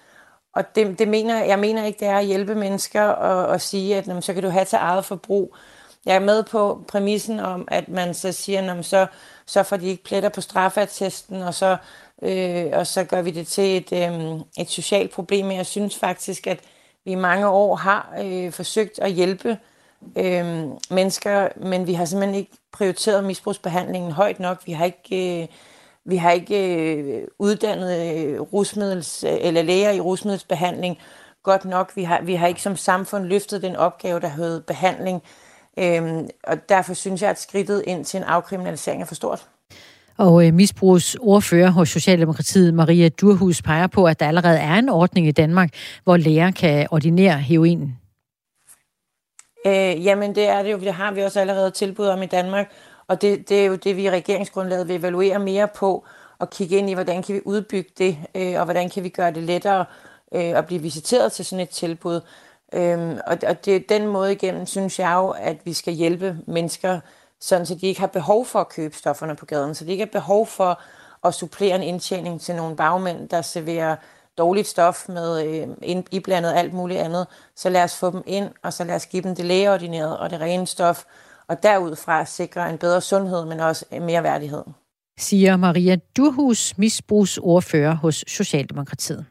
og det, det mener, jeg mener ikke, det er at hjælpe mennesker og, og sige, at jamen, så kan du have til eget forbrug. Jeg er med på præmissen om, at man så siger, at så, så får de ikke pletter på straffeattesten, og så, øh, og så gør vi det til et, øh, et socialt problem. Jeg synes faktisk, at vi i mange år har øh, forsøgt at hjælpe øh, mennesker, men vi har simpelthen ikke prioriteret misbrugsbehandlingen højt nok. Vi har ikke... Øh, vi har ikke øh, uddannet øh, rusmiddels, eller læger i rusmiddelsbehandling godt nok. Vi har, vi har ikke som samfund løftet den opgave, der hedder behandling. Øhm, og derfor synes jeg, at skridtet ind til en afkriminalisering er for stort. Og øh, misbrugsordfører hos Socialdemokratiet, Maria Durhus, peger på, at der allerede er en ordning i Danmark, hvor læger kan ordinere heroin. Øh, jamen, det er det jo. Det har vi også allerede tilbud om i Danmark. Og det, det er jo det, vi i regeringsgrundlaget vil evaluere mere på, og kigge ind i, hvordan kan vi udbygge det, øh, og hvordan kan vi gøre det lettere øh, at blive visiteret til sådan et tilbud. Øhm, og, og det er den måde igennem, synes jeg jo, at vi skal hjælpe mennesker, sådan så de ikke har behov for at købe stofferne på gaden, så de ikke har behov for at supplere en indtjening til nogle bagmænd, der serverer dårligt stof med øh, ind- iblandet alt muligt andet, så lad os få dem ind, og så lad os give dem det lægeordinerede og det rene stof, og derudfra sikre en bedre sundhed, men også mere værdighed. siger Maria Durhus, misbrugsordfører hos Socialdemokratiet.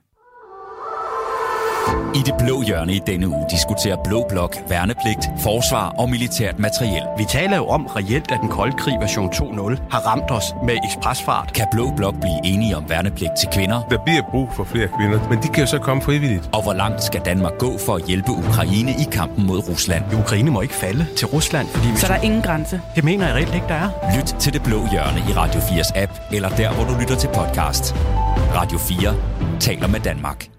I det blå hjørne i denne uge diskuterer Blå Blok værnepligt, forsvar og militært materiel. Vi taler jo om reelt, at den kolde krig version 2.0 har ramt os med ekspresfart. Kan Blå Blok blive enige om værnepligt til kvinder? Der bliver brug for flere kvinder, men de kan jo så komme frivilligt. Og hvor langt skal Danmark gå for at hjælpe Ukraine i kampen mod Rusland? Ukraine må ikke falde til Rusland, fordi vi... Så der er ingen grænse. Det mener jeg reelt ikke, der er. Lyt til det blå hjørne i Radio 4's app, eller der, hvor du lytter til podcast. Radio 4 taler med Danmark.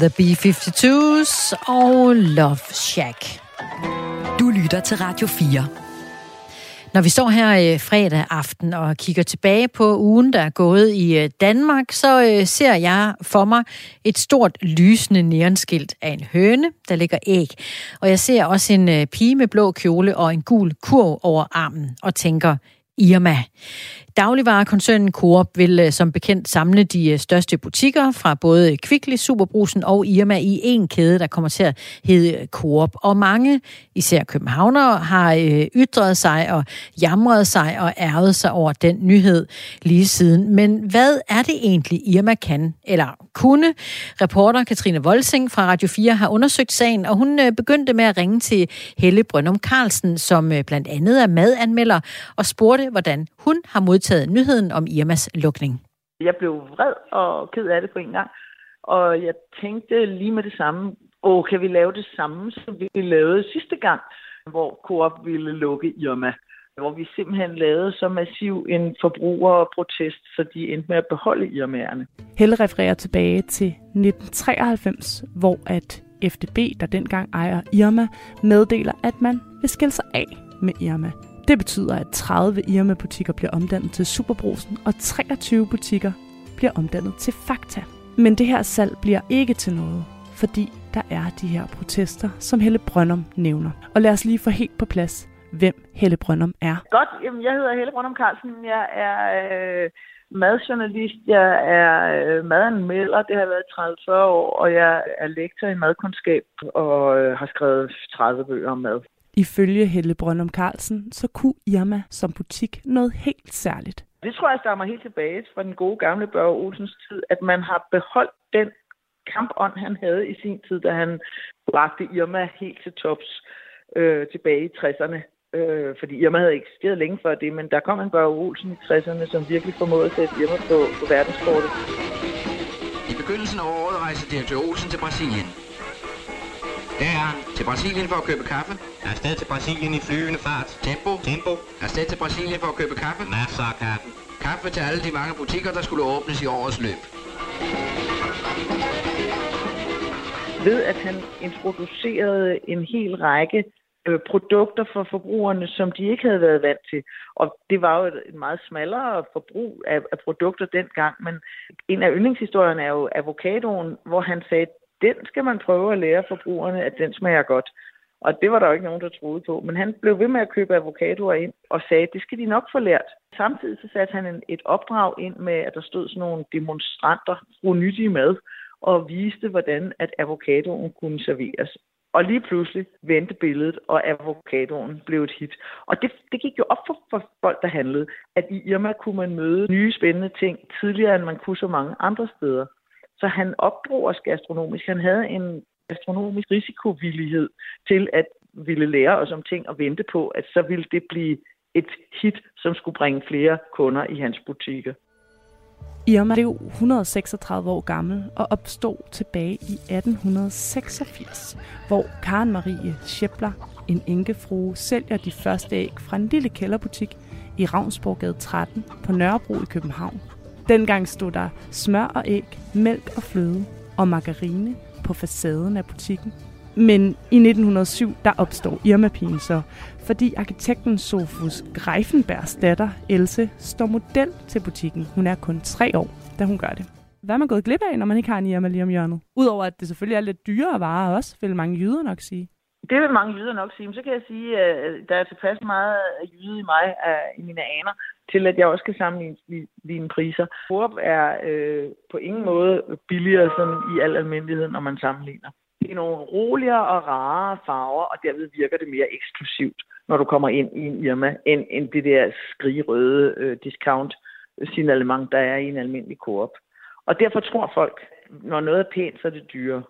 The B-52s og Love Shack. Du lytter til Radio 4. Når vi står her øh, fredag aften og kigger tilbage på ugen, der er gået i øh, Danmark, så øh, ser jeg for mig et stort lysende neonskilt af en høne, der ligger æg. Og jeg ser også en pige med blå kjole og en gul kurv over armen og tænker, Irma. Dagligvarekoncernen Coop vil øh, som bekendt samle de øh, største butikker fra både Kvickly, Superbrusen og Irma i en kæde, der kommer til at hedde øh, Coop. Og mange, især københavnere, har ytret sig og jamret sig og ærget sig over den nyhed lige siden. Men hvad er det egentlig, Irma kan, eller kunne? Reporter Katrine Volsing fra Radio 4 har undersøgt sagen, og hun begyndte med at ringe til Helle Brøndum Carlsen, som blandt andet er madanmelder, og spurgte, hvordan hun har modtaget nyheden om Irmas lukning. Jeg blev vred og ked af det på en gang. Og jeg tænkte lige med det samme, åh, kan vi lave det samme, som vi lavede sidste gang, hvor Coop ville lukke Irma? Hvor vi simpelthen lavede så massiv en forbrugerprotest, så de endte med at beholde Irmaerne. Helle refererer tilbage til 1993, hvor at FDB, der dengang ejer Irma, meddeler, at man vil skille sig af med Irma. Det betyder, at 30 Irma-butikker bliver omdannet til Superbrusen, og 23 butikker bliver omdannet til Fakta. Men det her salg bliver ikke til noget, fordi der er de her protester, som Helle Brøndum nævner. Og lad os lige få helt på plads, hvem Helle Brøndum er. Godt, jamen jeg hedder Helle Brøndum Carlsen. Jeg er øh, madjournalist, jeg er øh, madanmelder, det har jeg været 30-40 år, og jeg er lektor i madkundskab og øh, har skrevet 30 bøger om mad. Ifølge Helle Brøndum Carlsen, så kunne Irma som butik noget helt særligt. Det tror jeg stammer helt tilbage fra den gode gamle Børge Olsens tid, at man har beholdt den kampånd, han havde i sin tid, da han bragte Irma helt til tops øh, tilbage i 60'erne. Øh, fordi Irma havde eksisteret længe før det, men der kom en Børge Olsen i 60'erne, som virkelig formåede at sætte Irma på, på verdenskortet. I begyndelsen af året rejste direktør Olsen til Brasilien. Der er han. Til Brasilien for at købe kaffe. Afsted til Brasilien i flyvende fart. Tempo. Tempo. Afsted til Brasilien for at købe kaffe. Masser af kaffe. Kaffe til alle de mange butikker, der skulle åbnes i årets løb. Ved at han introducerede en hel række øh, produkter for forbrugerne, som de ikke havde været vant til. Og det var jo et, et meget smallere forbrug af, af produkter dengang, men en af yndlingshistorierne er jo avocadoen, hvor han sagde, den skal man prøve at lære forbrugerne, at den smager godt. Og det var der jo ikke nogen, der troede på. Men han blev ved med at købe avocadoer ind og sagde, at det skal de nok få lært. Samtidig så satte han en, et opdrag ind med, at der stod sådan nogle demonstranter, nyttige mad, og viste, hvordan at avocadoen kunne serveres. Og lige pludselig vendte billedet, og avocadoen blev et hit. Og det, det gik jo op for, for folk, der handlede, at i Irma kunne man møde nye spændende ting tidligere, end man kunne så mange andre steder. Så han opdrog os gastronomisk. Han havde en gastronomisk risikovillighed til at ville lære os om ting og vente på, at så ville det blive et hit, som skulle bringe flere kunder i hans butikker. Irma blev 136 år gammel og opstod tilbage i 1886, hvor Karen Marie Schepler, en enkefrue, sælger de første æg fra en lille kælderbutik i Ravnsborggade 13 på Nørrebro i København. Dengang stod der smør og æg, mælk og fløde og margarine på facaden af butikken. Men i 1907, der opstår Irma-pigen så, fordi arkitekten Sofus Greifenbergs datter, Else, står model til butikken. Hun er kun tre år, da hun gør det. Hvad er man gået glip af, når man ikke har en Irma lige om hjørnet? Udover at det selvfølgelig er lidt dyrere varer også, vil mange jyder nok sige. Det vil mange jyder nok sige. Men så kan jeg sige, at der er tilpas meget jyde i mig, i mine aner, til at jeg også kan sammenligne priser. Coop er øh, på ingen måde billigere sådan i al almindelighed, når man sammenligner. Det er nogle roligere og rarere farver, og derved virker det mere eksklusivt, når du kommer ind i en Irma, end, end det der skrigerøde øh, discount signalement, der er i en almindelig Coop. Og derfor tror folk, når noget er pænt, så er det dyre.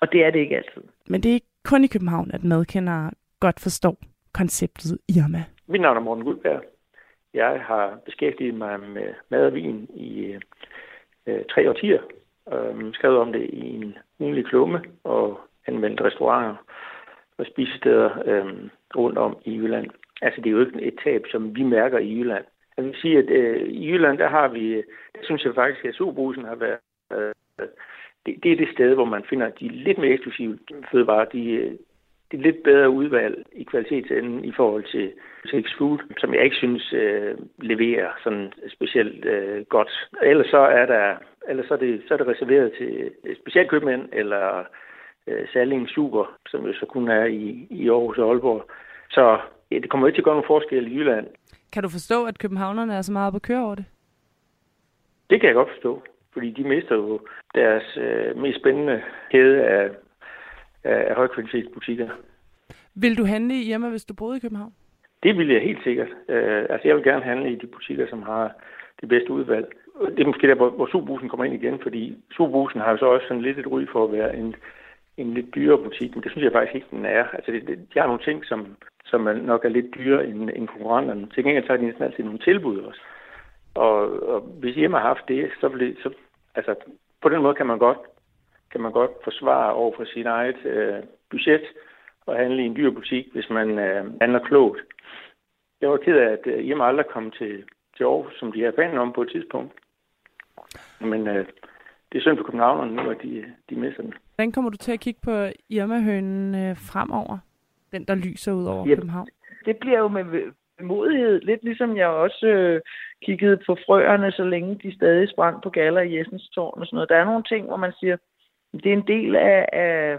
Og det er det ikke altid. Men det er ikke kun i København, at madkendere godt forstår konceptet Irma. Mit navn er Morten Guldberg. Jeg har beskæftiget mig med mad og vin i øh, tre årtier. Øh, skrevet om det i en ugenlig klumme og anvendt restauranter og spisesteder øh, rundt om i Jylland. Altså, det er jo ikke et tab, som vi mærker i Jylland. Jeg vil sige, at øh, i Jylland, der har vi, det synes jeg faktisk, at Sobrusen har været øh, det, det er det sted, hvor man finder de lidt mere eksklusive fødevarer. De, øh, øh, det er lidt bedre udvalg i kvalitetsenden i forhold til Six Food, som jeg ikke synes øh, leverer sådan specielt øh, godt. Ellers så er der, ellers så er det, så er det reserveret til specialkøbmænd eller øh, Salling Super, som jo så kun er i, i Aarhus og Aalborg. Så ja, det kommer ikke til at gøre nogen forskel i Jylland. Kan du forstå, at københavnerne er så meget at køre over det? Det kan jeg godt forstå, fordi de mister jo deres øh, mest spændende kæde af, af, højkvalitetsbutikker. Vil du handle i Irma, hvis du boede i København? Det vil jeg helt sikkert. Øh, altså, jeg vil gerne handle i de butikker, som har det bedste udvalg. Det er måske der, hvor, hvor Superbusen kommer ind igen, fordi Superbusen har jo så også sådan lidt et ry for at være en, en lidt dyrere butik, men det synes jeg faktisk ikke, den er. Altså, det, det, de har nogle ting, som, som er nok er lidt dyrere end, end konkurrenterne. Til gengæld så har de næsten altid nogle tilbud også. Og, og hvis Irma har haft det, så vil det, så, altså, på den måde kan man godt, kan man godt forsvare over for sit eget øh, budget og handle i en dyr butik, hvis man øh, handler klogt. Jeg var ked af, at øh, Irma aldrig kom til, til Aarhus, som de har planer om på et tidspunkt. Men øh, det er synd for københavnerne nu, at de, de misser den. Hvordan kommer du til at kigge på Irma-hønen øh, fremover? Den, der lyser ud over Ja. København. Det bliver jo med modighed, lidt ligesom jeg også øh, kiggede på frøerne, så længe de stadig sprang på galler i Jessens tårn og sådan noget. Der er nogle ting, hvor man siger, det er en del af, af,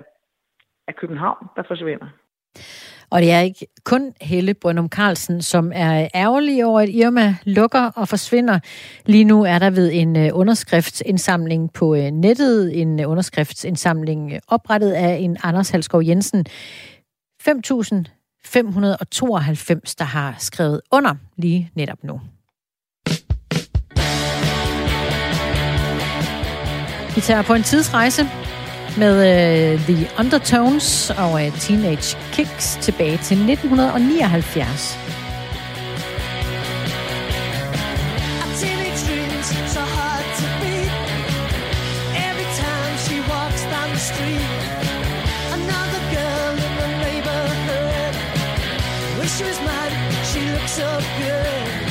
af København, der forsvinder. Og det er ikke kun Helle Brøndum Carlsen, som er ærgerlig over, at Irma lukker og forsvinder. Lige nu er der ved en øh, underskriftsindsamling på øh, nettet, en underskriftsindsamling oprettet af en Anders Halskov Jensen. 5.592, der har skrevet under lige netop nu. Vi tager på en tidsrejse med uh, The Undertones og uh, Teenage Kicks tilbage til 1979. Dreams so hard to. Every time she walks down the street, another girl in the neighborhood. Wish was mine, she looks so good.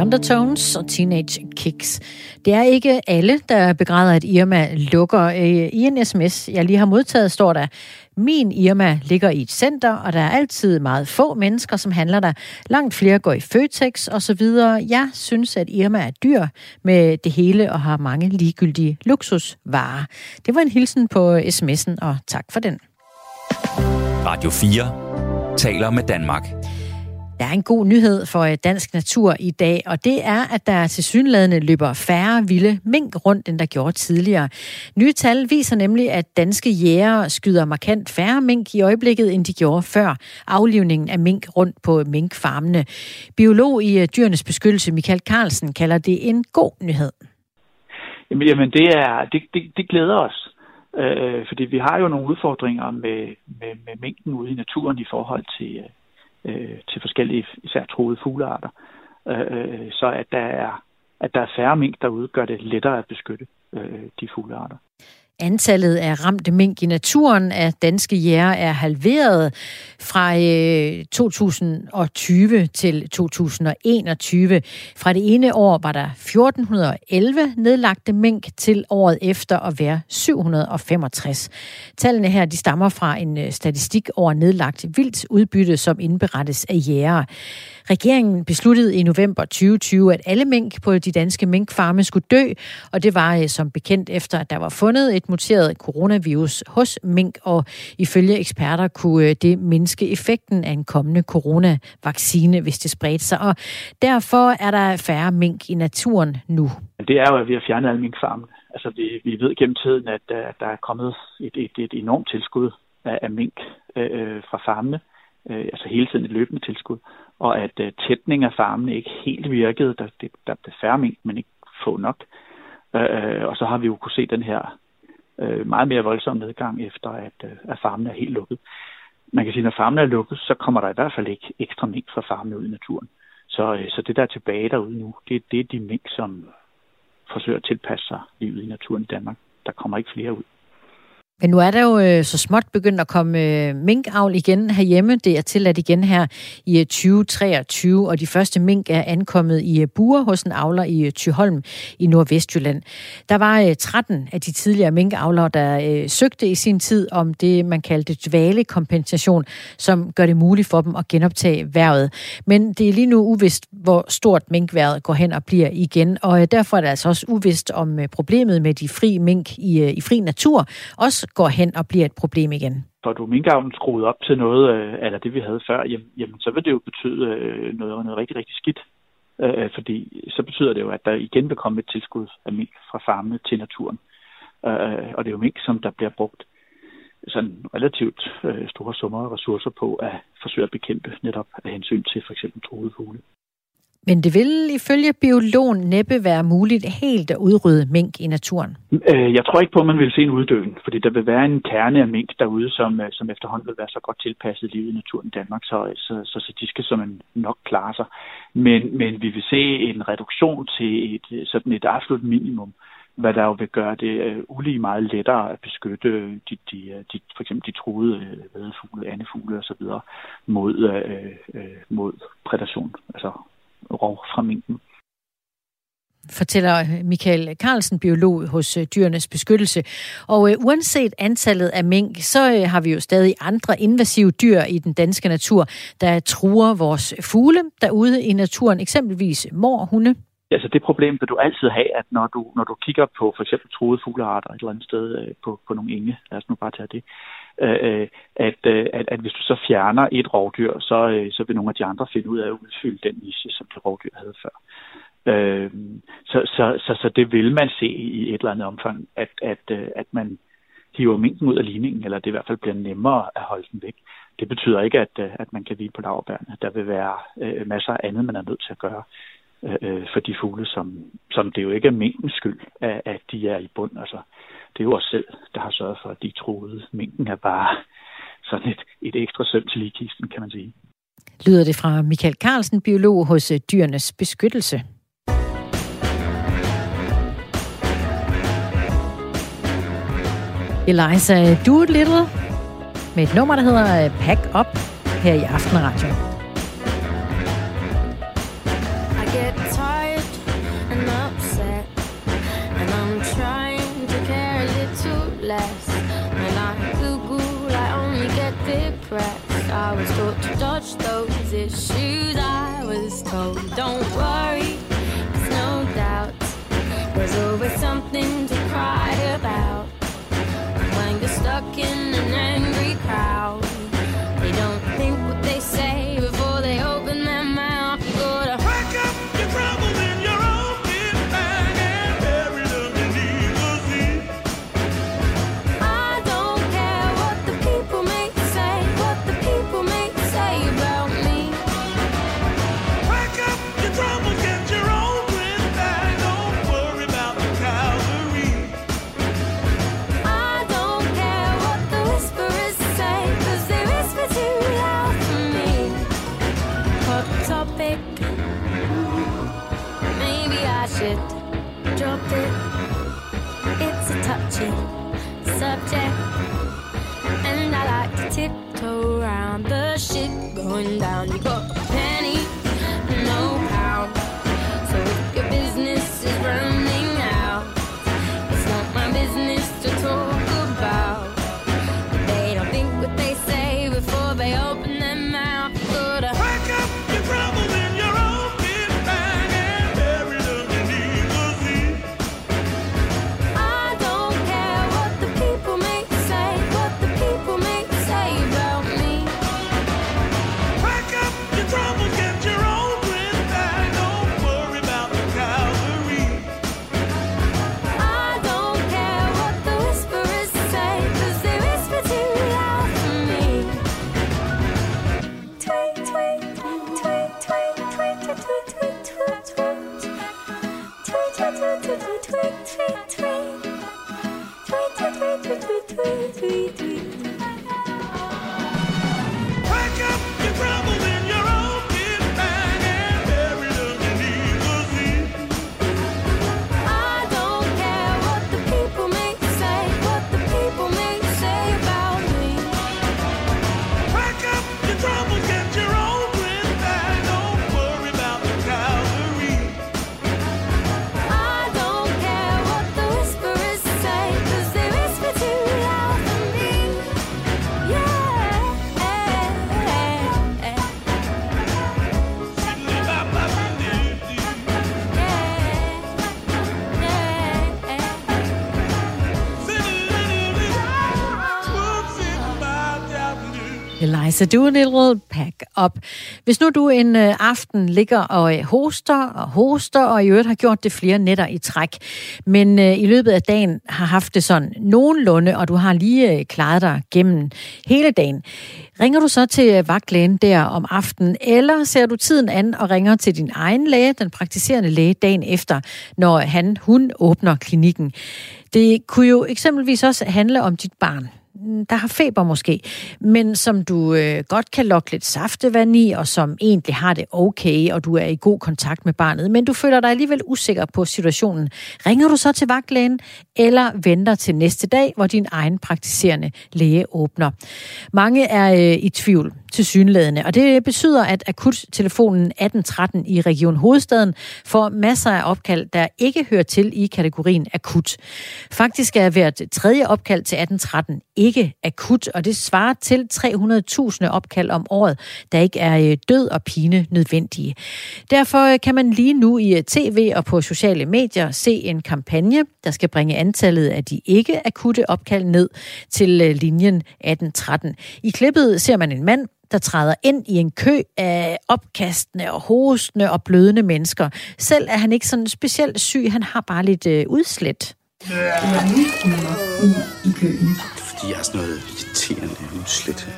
The Undertones og Teenage Kicks. Det er ikke alle, der begræder, at Irma lukker. Øh, I en sms, jeg lige har modtaget, står der, min Irma ligger i et center, og der er altid meget få mennesker, som handler der. Langt flere går i Føtex og så videre. Jeg synes, at Irma er dyr med det hele og har mange ligegyldige luksusvarer. Det var en hilsen på sms'en, og tak for den. Radio 4 taler med Danmark. Der er en god nyhed for øh, dansk natur i dag, og det er, at der til synlædende løber færre vilde mink rundt, end der gjorde tidligere. Nye tal viser nemlig, at danske jægere skyder markant færre mink i øjeblikket, end de gjorde før aflivningen af mink rundt på minkfarmene. Biolog i øh, dyrenes beskyttelse Michael Carlsen kalder det en god nyhed. Jamen, jamen det, er, det, det, det glæder os. Øh, øh fordi vi har jo nogle udfordringer med, med, med mængden ude i naturen i forhold til, øh, til forskellige især troede fuglearter. Øh, øh, så at der, er, at der er færre mink derude, gør det lettere at beskytte øh, de fuglearter. Antallet af ramte mink i naturen af danske jæger er halveret fra øh, 2020 til 2021. Fra det ene år var der 1411 nedlagte mink til året efter at være 765. Tallene her de stammer fra en øh, statistik over nedlagt vildt udbytte, som indberettes af jægere. Regeringen besluttede i november 2020, at alle mink på de danske minkfarme skulle dø, og det var øh, som bekendt efter, at der var fundet et muteret coronavirus hos mink, og ifølge eksperter kunne øh, det mindske effekten af en kommende coronavaccine, hvis det spredte sig. Og derfor er der færre mink i naturen nu. Det er jo, at vi har fjernet alle minkfarmene. Altså, vi, vi ved gennem tiden, at uh, der er kommet et, et, et enormt tilskud af, af mink øh, øh fra farmene. Øh, øh, altså hele tiden et løbende tilskud. Og at øh, tætning af farmene ikke helt virkede. Der, det, der blev færre mink, men ikke få nok. Øh, øh og så har vi jo kunne se den her øh, meget mere voldsom nedgang efter, at, øh, at farmene er helt lukket. Man kan sige, at når farmene er lukket, så kommer der i hvert fald ikke ekstra mink fra farmene ud i naturen. Så, øh, så det, der er tilbage derude nu, det, det er de mink, som forsøger at tilpasse sig livet i naturen i Danmark. Der kommer ikke flere ud. Men nu er der jo øh, så småt begyndt at komme øh, minkavl igen herhjemme. Det er tilladt igen her i øh, 2023, og de første mink er ankommet i øh, buer hos en avler i Tyholm Thyholm i Nordvestjylland. Der var øh, 13 af de tidligere minkavlere, der øh, søgte i sin tid om det, man kaldte dvalekompensation, som gør det muligt for dem at genoptage værvet. Men det er lige nu uvist, hvor stort minkværet går hen og bliver igen, og øh, derfor er det altså også uvist om øh, problemet med de fri mink i, øh, i fri natur også går hen og bliver et problem igen. Får du minkavlen skruet op til noget, øh, eller det vi havde før, jamen, jamen så vil det jo betyde øh, noget, noget rigtig, rigtig skidt. Øh, øh, fordi så betyder det jo, at der igen vil komme et tilskud af mink fra farmene til naturen. Øh, og det er jo mink, som der bliver brugt sådan relativt øh, store summer og ressourcer på at forsøge at bekæmpe netop af hensyn til for eksempel troede fugle. Men det vil ifølge biologen næppe være muligt helt at udrydde mink i naturen. Øh, jeg tror ikke på, at man vil se en uddøen, fordi der vil være en kerne af mink derude, som, øh, som efterhånden vil være så godt tilpasset livet i naturen i Danmark, så, så, så, så de skal som en nok klare sig. Men, men vi vil se en reduktion til et, sådan et absolut minimum, hvad der jo vil gøre det øh, ulige meget lettere at beskytte de, de, de, for eksempel de truede vadefugle, andefugle osv. mod, øh, mod predation, altså rov fra minken. fortæller Michael Carlsen, biolog hos øh, Dyrenes Beskyttelse. Og øh, uanset antallet af mink, så øh, har vi jo stadig andre invasive dyr i den danske natur, der truer vores fugle derude i naturen, eksempelvis morhunde. Altså det problem vil du altid have, at når du, når du kigger på for eksempel truede fuglearter et eller andet sted øh, på, på nogle enge, lad os nu bare tage det, Øh, øh, at, øh, at, at hvis du så fjerner et rovdyr, så, øh, så vil nogle af de andre finde ud af at udfylde den niche, som det rovdyr havde før. Øh, så, så, så, så det vil man se i et eller andet omfang, at, at, øh, at man hiver minken ud af ligningen, eller det i hvert fald bliver nemmere at holde den væk. Det betyder ikke, at, øh, at man kan hvile på lavbærene. Der vil være øh, masser af andet, man er nødt til at gøre øh, øh, for de fugle, som, som det jo ikke er minkens skyld, at, at de er i bund. Altså, det er jo os selv, der har sørget for, at de troede. Minken er bare sådan et, et ekstra søm til ligekisten, kan man sige. Lyder det fra Michael Carlsen, biolog hos Dyrenes Beskyttelse. Eliza Doolittle med et nummer, der hedder Pack Up her i Aftenradio. Issues. I was told, don't du du en Doolittle, pack up. Hvis nu du en øh, aften ligger og øh, hoster og hoster, og i øvrigt har gjort det flere nætter i træk, men øh, i løbet af dagen har haft det sådan nogenlunde, og du har lige klaret dig gennem hele dagen, ringer du så til vagtlægen der om aftenen, eller ser du tiden an og ringer til din egen læge, den praktiserende læge, dagen efter, når han, hun åbner klinikken. Det kunne jo eksempelvis også handle om dit barn der har feber måske, men som du øh, godt kan lokke lidt saftevand i, og som egentlig har det okay, og du er i god kontakt med barnet, men du føler dig alligevel usikker på situationen. Ringer du så til vagtlægen, eller venter til næste dag, hvor din egen praktiserende læge åbner? Mange er øh, i tvivl til synlædende, og det betyder, at akuttelefonen 1813 i Region Hovedstaden får masser af opkald, der ikke hører til i kategorien akut. Faktisk er hvert tredje opkald til 1813 ikke akut, og det svarer til 300.000 opkald om året, der ikke er øh, død og pine nødvendige. Derfor øh, kan man lige nu i øh, tv og på sociale medier se en kampagne, der skal bringe antallet af de ikke akutte opkald ned til øh, linjen 1813. I klippet ser man en mand, der træder ind i en kø af opkastende og hostende og blødende mennesker. Selv er han ikke sådan specielt syg, han har bare lidt øh, udslæt. i, i køen. Fordi jeg er sådan noget irriterende udslet.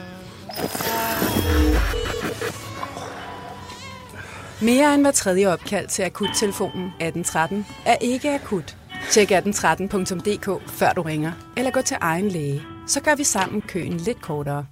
Mere end hver tredje opkald til akuttelefonen 1813 er ikke akut. Tjek 1813.dk før du ringer, eller gå til egen læge. Så gør vi sammen køen lidt kortere.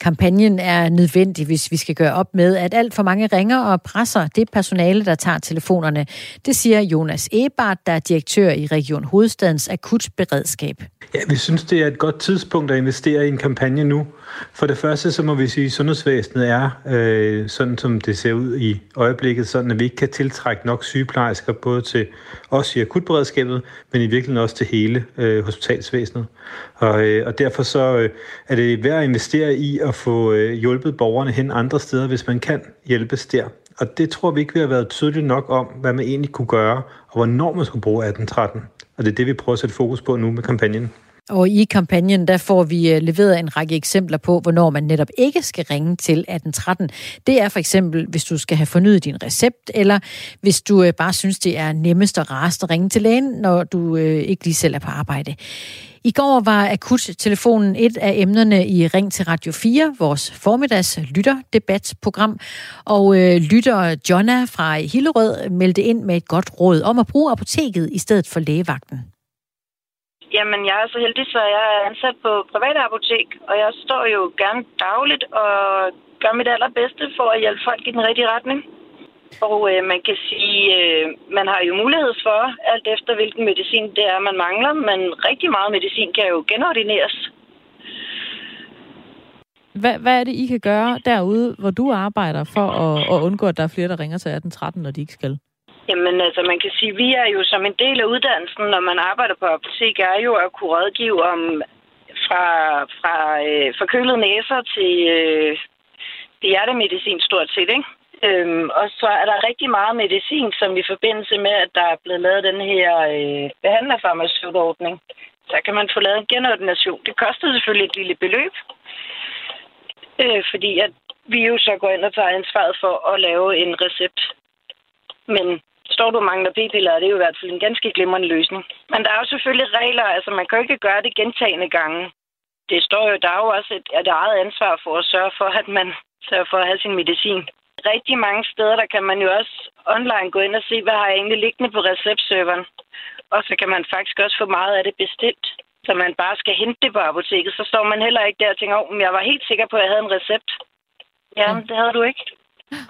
Kampagnen er nødvendig, hvis vi skal gøre op med, at alt for mange ringer og presser det personale, der tager telefonerne. Det siger Jonas Ebert, der er direktør i Region Hovedstadens akutberedskab. Ja, vi synes, det er et godt tidspunkt at investere i en kampagne nu. For det første, så må vi sige, at sundhedsvæsenet er, øh, sådan som det ser ud i øjeblikket, sådan at vi ikke kan tiltrække nok sygeplejersker, både til os i akutberedskabet, men i virkeligheden også til hele øh, hospitalsvæsenet. Og, øh, og derfor så øh, er det værd at investere i at få øh, hjulpet borgerne hen andre steder, hvis man kan hjælpes der. Og det tror vi ikke, vi har været tydeligt nok om, hvad man egentlig kunne gøre, og hvornår man skulle bruge 1813. Og det er det, vi prøver at sætte fokus på nu med kampagnen. Og i kampagnen, der får vi øh, leveret en række eksempler på, hvornår man netop ikke skal ringe til 1813. Det er for eksempel, hvis du skal have fornyet din recept, eller hvis du øh, bare synes, det er nemmest og rarest at ringe til lægen, når du øh, ikke lige selv er på arbejde. I går var akuttelefonen et af emnerne i Ring til Radio 4, vores formiddags lytterdebatsprogram. Og øh, lytter Jonna fra Hillerød meldte ind med et godt råd om at bruge apoteket i stedet for lægevagten. Jamen, jeg er så heldig, så jeg er ansat på private apotek, og jeg står jo gerne dagligt og gør mit allerbedste for at hjælpe folk i den rigtige retning. Og øh, man kan sige, øh, man har jo mulighed for, alt efter hvilken medicin det er, man mangler, men rigtig meget medicin kan jo genordineres. Hvad, hvad er det, I kan gøre derude, hvor du arbejder, for at, at undgå, at der er flere, der ringer til 1813, når de ikke skal? Jamen altså, man kan sige, vi er jo som en del af uddannelsen, når man arbejder på apotek, er jo at kunne rådgive om fra, fra øh, forkølede næser til øh, hjertemedicin stort set, ikke? Øhm, og så er der rigtig meget medicin, som i forbindelse med, at der er blevet lavet den her øh, behandlerfarmaceutordning, så kan man få lavet en genordination. Det koster selvfølgelig et lille beløb, øh, fordi at vi jo så går ind og tager ansvaret for at lave en recept. Men står du og mangler p-piller, er det jo i hvert fald en ganske glimrende løsning. Men der er jo selvfølgelig regler, altså man kan jo ikke gøre det gentagende gange. Det står jo, der er jo også et, et eget ansvar for at sørge for, at man sørger for at have sin medicin. Rigtig mange steder, der kan man jo også online gå ind og se, hvad har jeg egentlig liggende på receptserveren. Og så kan man faktisk også få meget af det bestilt, så man bare skal hente det på apoteket. Så står man heller ikke der og tænker, om jeg var helt sikker på, at jeg havde en recept. Ja, men det havde du ikke.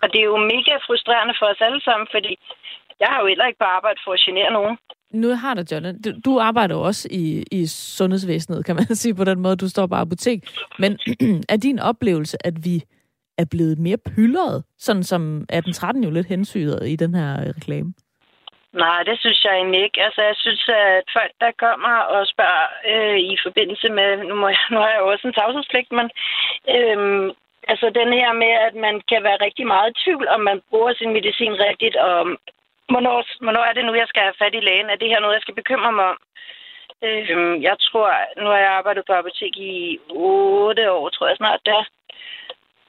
Og det er jo mega frustrerende for os alle sammen, fordi jeg har jo heller ikke på arbejde for at genere nogen. Nu har der, John. Du, du arbejder jo også i, i sundhedsvæsenet, kan man sige på den måde. Du står på apotek. Men er din oplevelse, at vi er blevet mere pyldret, sådan som 1813 jo lidt hensyder i den her øh, reklame? Nej, det synes jeg egentlig ikke. Altså, jeg synes, at folk, der kommer og spørger øh, i forbindelse med... Nu, må jeg, nu har jeg jo også en tavshedspligt, men... Øh, altså, den her med, at man kan være rigtig meget i tvivl, om man bruger sin medicin rigtigt, og hvornår, hvornår er det nu, jeg skal have fat i lægen? Er det her noget, jeg skal bekymre mig om? Øhm, jeg tror... Nu har jeg arbejdet på apotek i 8 år, tror jeg snart, der.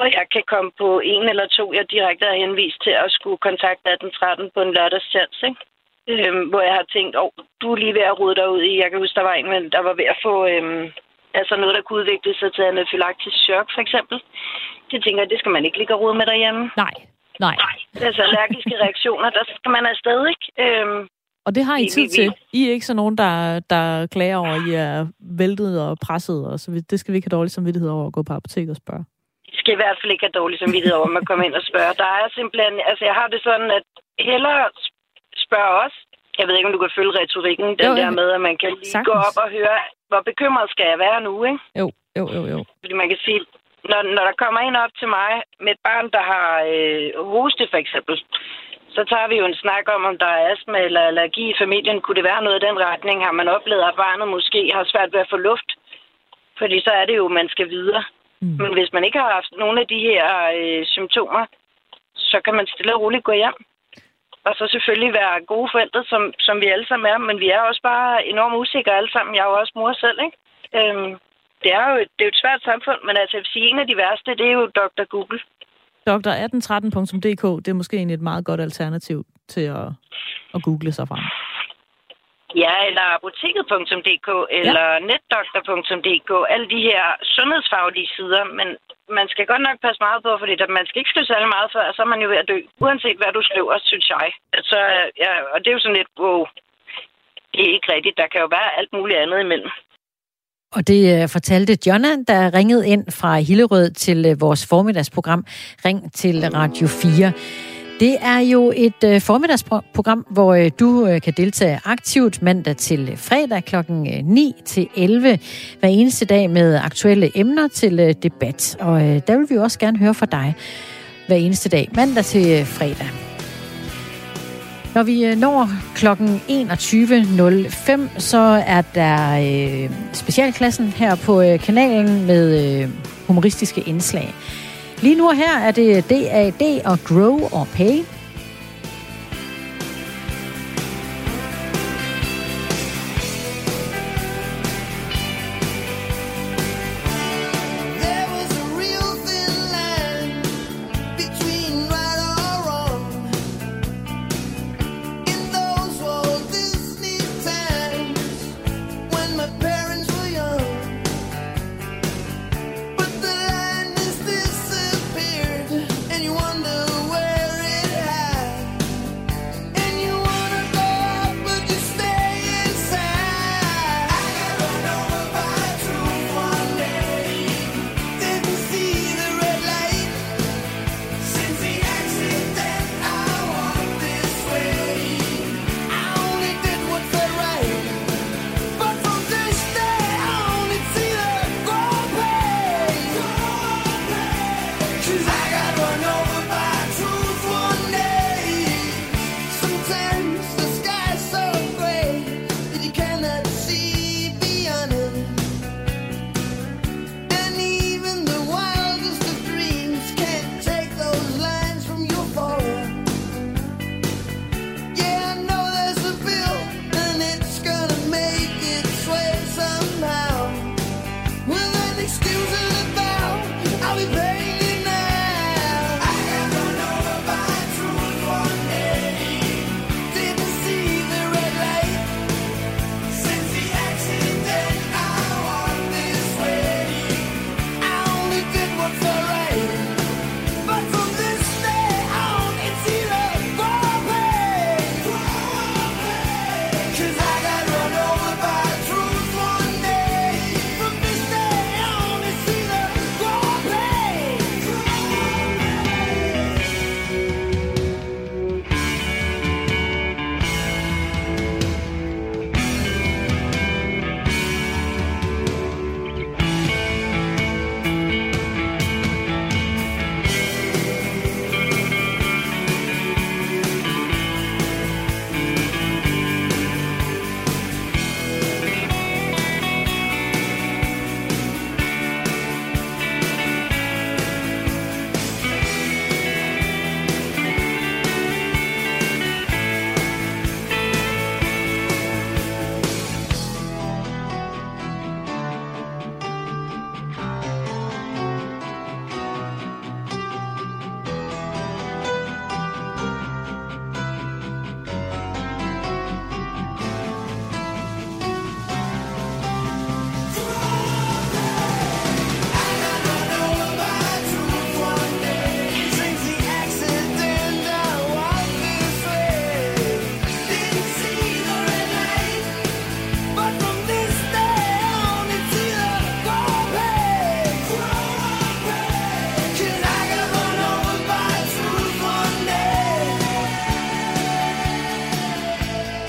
Og jeg kan komme på en eller to, jeg direkte har henvist til at skulle kontakte 1813 på en lørdagstjans, ikke? Øhm, hvor jeg har tænkt, åh, oh, du er lige ved at rode dig ud i. Jeg kan huske, der var en, men der var ved at få øhm, altså noget, der kunne udvikle sig til anafylaktisk chok, for eksempel. Det tænker jeg, det skal man ikke ligge og rode med derhjemme. Nej, nej. Nej, altså allergiske reaktioner, der skal man afsted, ikke? Øhm, Og det har I tid til. I er ikke sådan nogen, der, der klager over, at I er væltet og presset, og så det skal vi ikke have dårlig samvittighed over at gå på apotek og spørge. Jeg skal i hvert fald ikke have dårlig samvittighed over, at man kommer ind og spørger. Der er simpelthen, altså jeg har det sådan, at hellere spørge os. Jeg ved ikke, om du kan følge retorikken, den Jo, der med, at man kan lige Sagtens. gå op og høre, hvor bekymret skal jeg være nu, ikke? Jo, jo, jo, jo. Fordi man kan sige, når, når der kommer en op til mig med et barn, der har øh, hoste for eksempel, så tager vi jo en snak om, om der er astma eller allergi i familien. Kunne det være noget i den retning? Har man oplevet, at barnet måske har svært ved at få luft? Fordi så er det jo, at man skal videre. Mm. Men hvis man ikke har haft nogle af de her øh, symptomer, så kan man stille og roligt gå hjem. Og så selvfølgelig være gode forældre, som, som vi alle sammen er. Men vi er også bare enormt usikre alle sammen. Jeg er jo også mor selv, ikke? Øhm, det er jo et, det er jo et svært samfund, men altså, jeg vil sige, en af de værste, det er jo Dr. Google. Dr1813.dk, det er måske egentlig et meget godt alternativ til at, at google sig frem. Ja, eller apoteket.dk, eller ja. netdoktor.dk, alle de her sundhedsfaglige sider, men man skal godt nok passe meget på, fordi man skal ikke skrive særlig meget før, så er man jo ved at dø, uanset hvad du skriver, synes jeg. Altså, ja, og det er jo sådan lidt, wow, det er ikke rigtigt, der kan jo være alt muligt andet imellem. Og det øh, fortalte Jonna, der ringede ind fra Hillerød til øh, vores formiddagsprogram Ring til Radio 4. Det er jo et øh, formiddagsprogram, hvor øh, du øh, kan deltage aktivt mandag til øh, fredag kl. 9 til 11 hver eneste dag med aktuelle emner til øh, debat. Og øh, der vil vi også gerne høre fra dig hver eneste dag, mandag til fredag. Når vi øh, når klokken 21.05, så er der øh, specialklassen her på øh, kanalen med øh, humoristiske indslag. Lige nu og her er det DAD og Grow og Pay.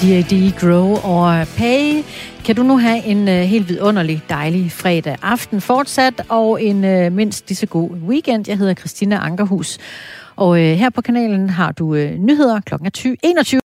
D.A.D. Grow og Pay. Kan du nu have en uh, helt vidunderlig, dejlig fredag aften fortsat, og en uh, mindst lige så god weekend. Jeg hedder Christina Ankerhus, og uh, her på kanalen har du uh, nyheder klokken 21.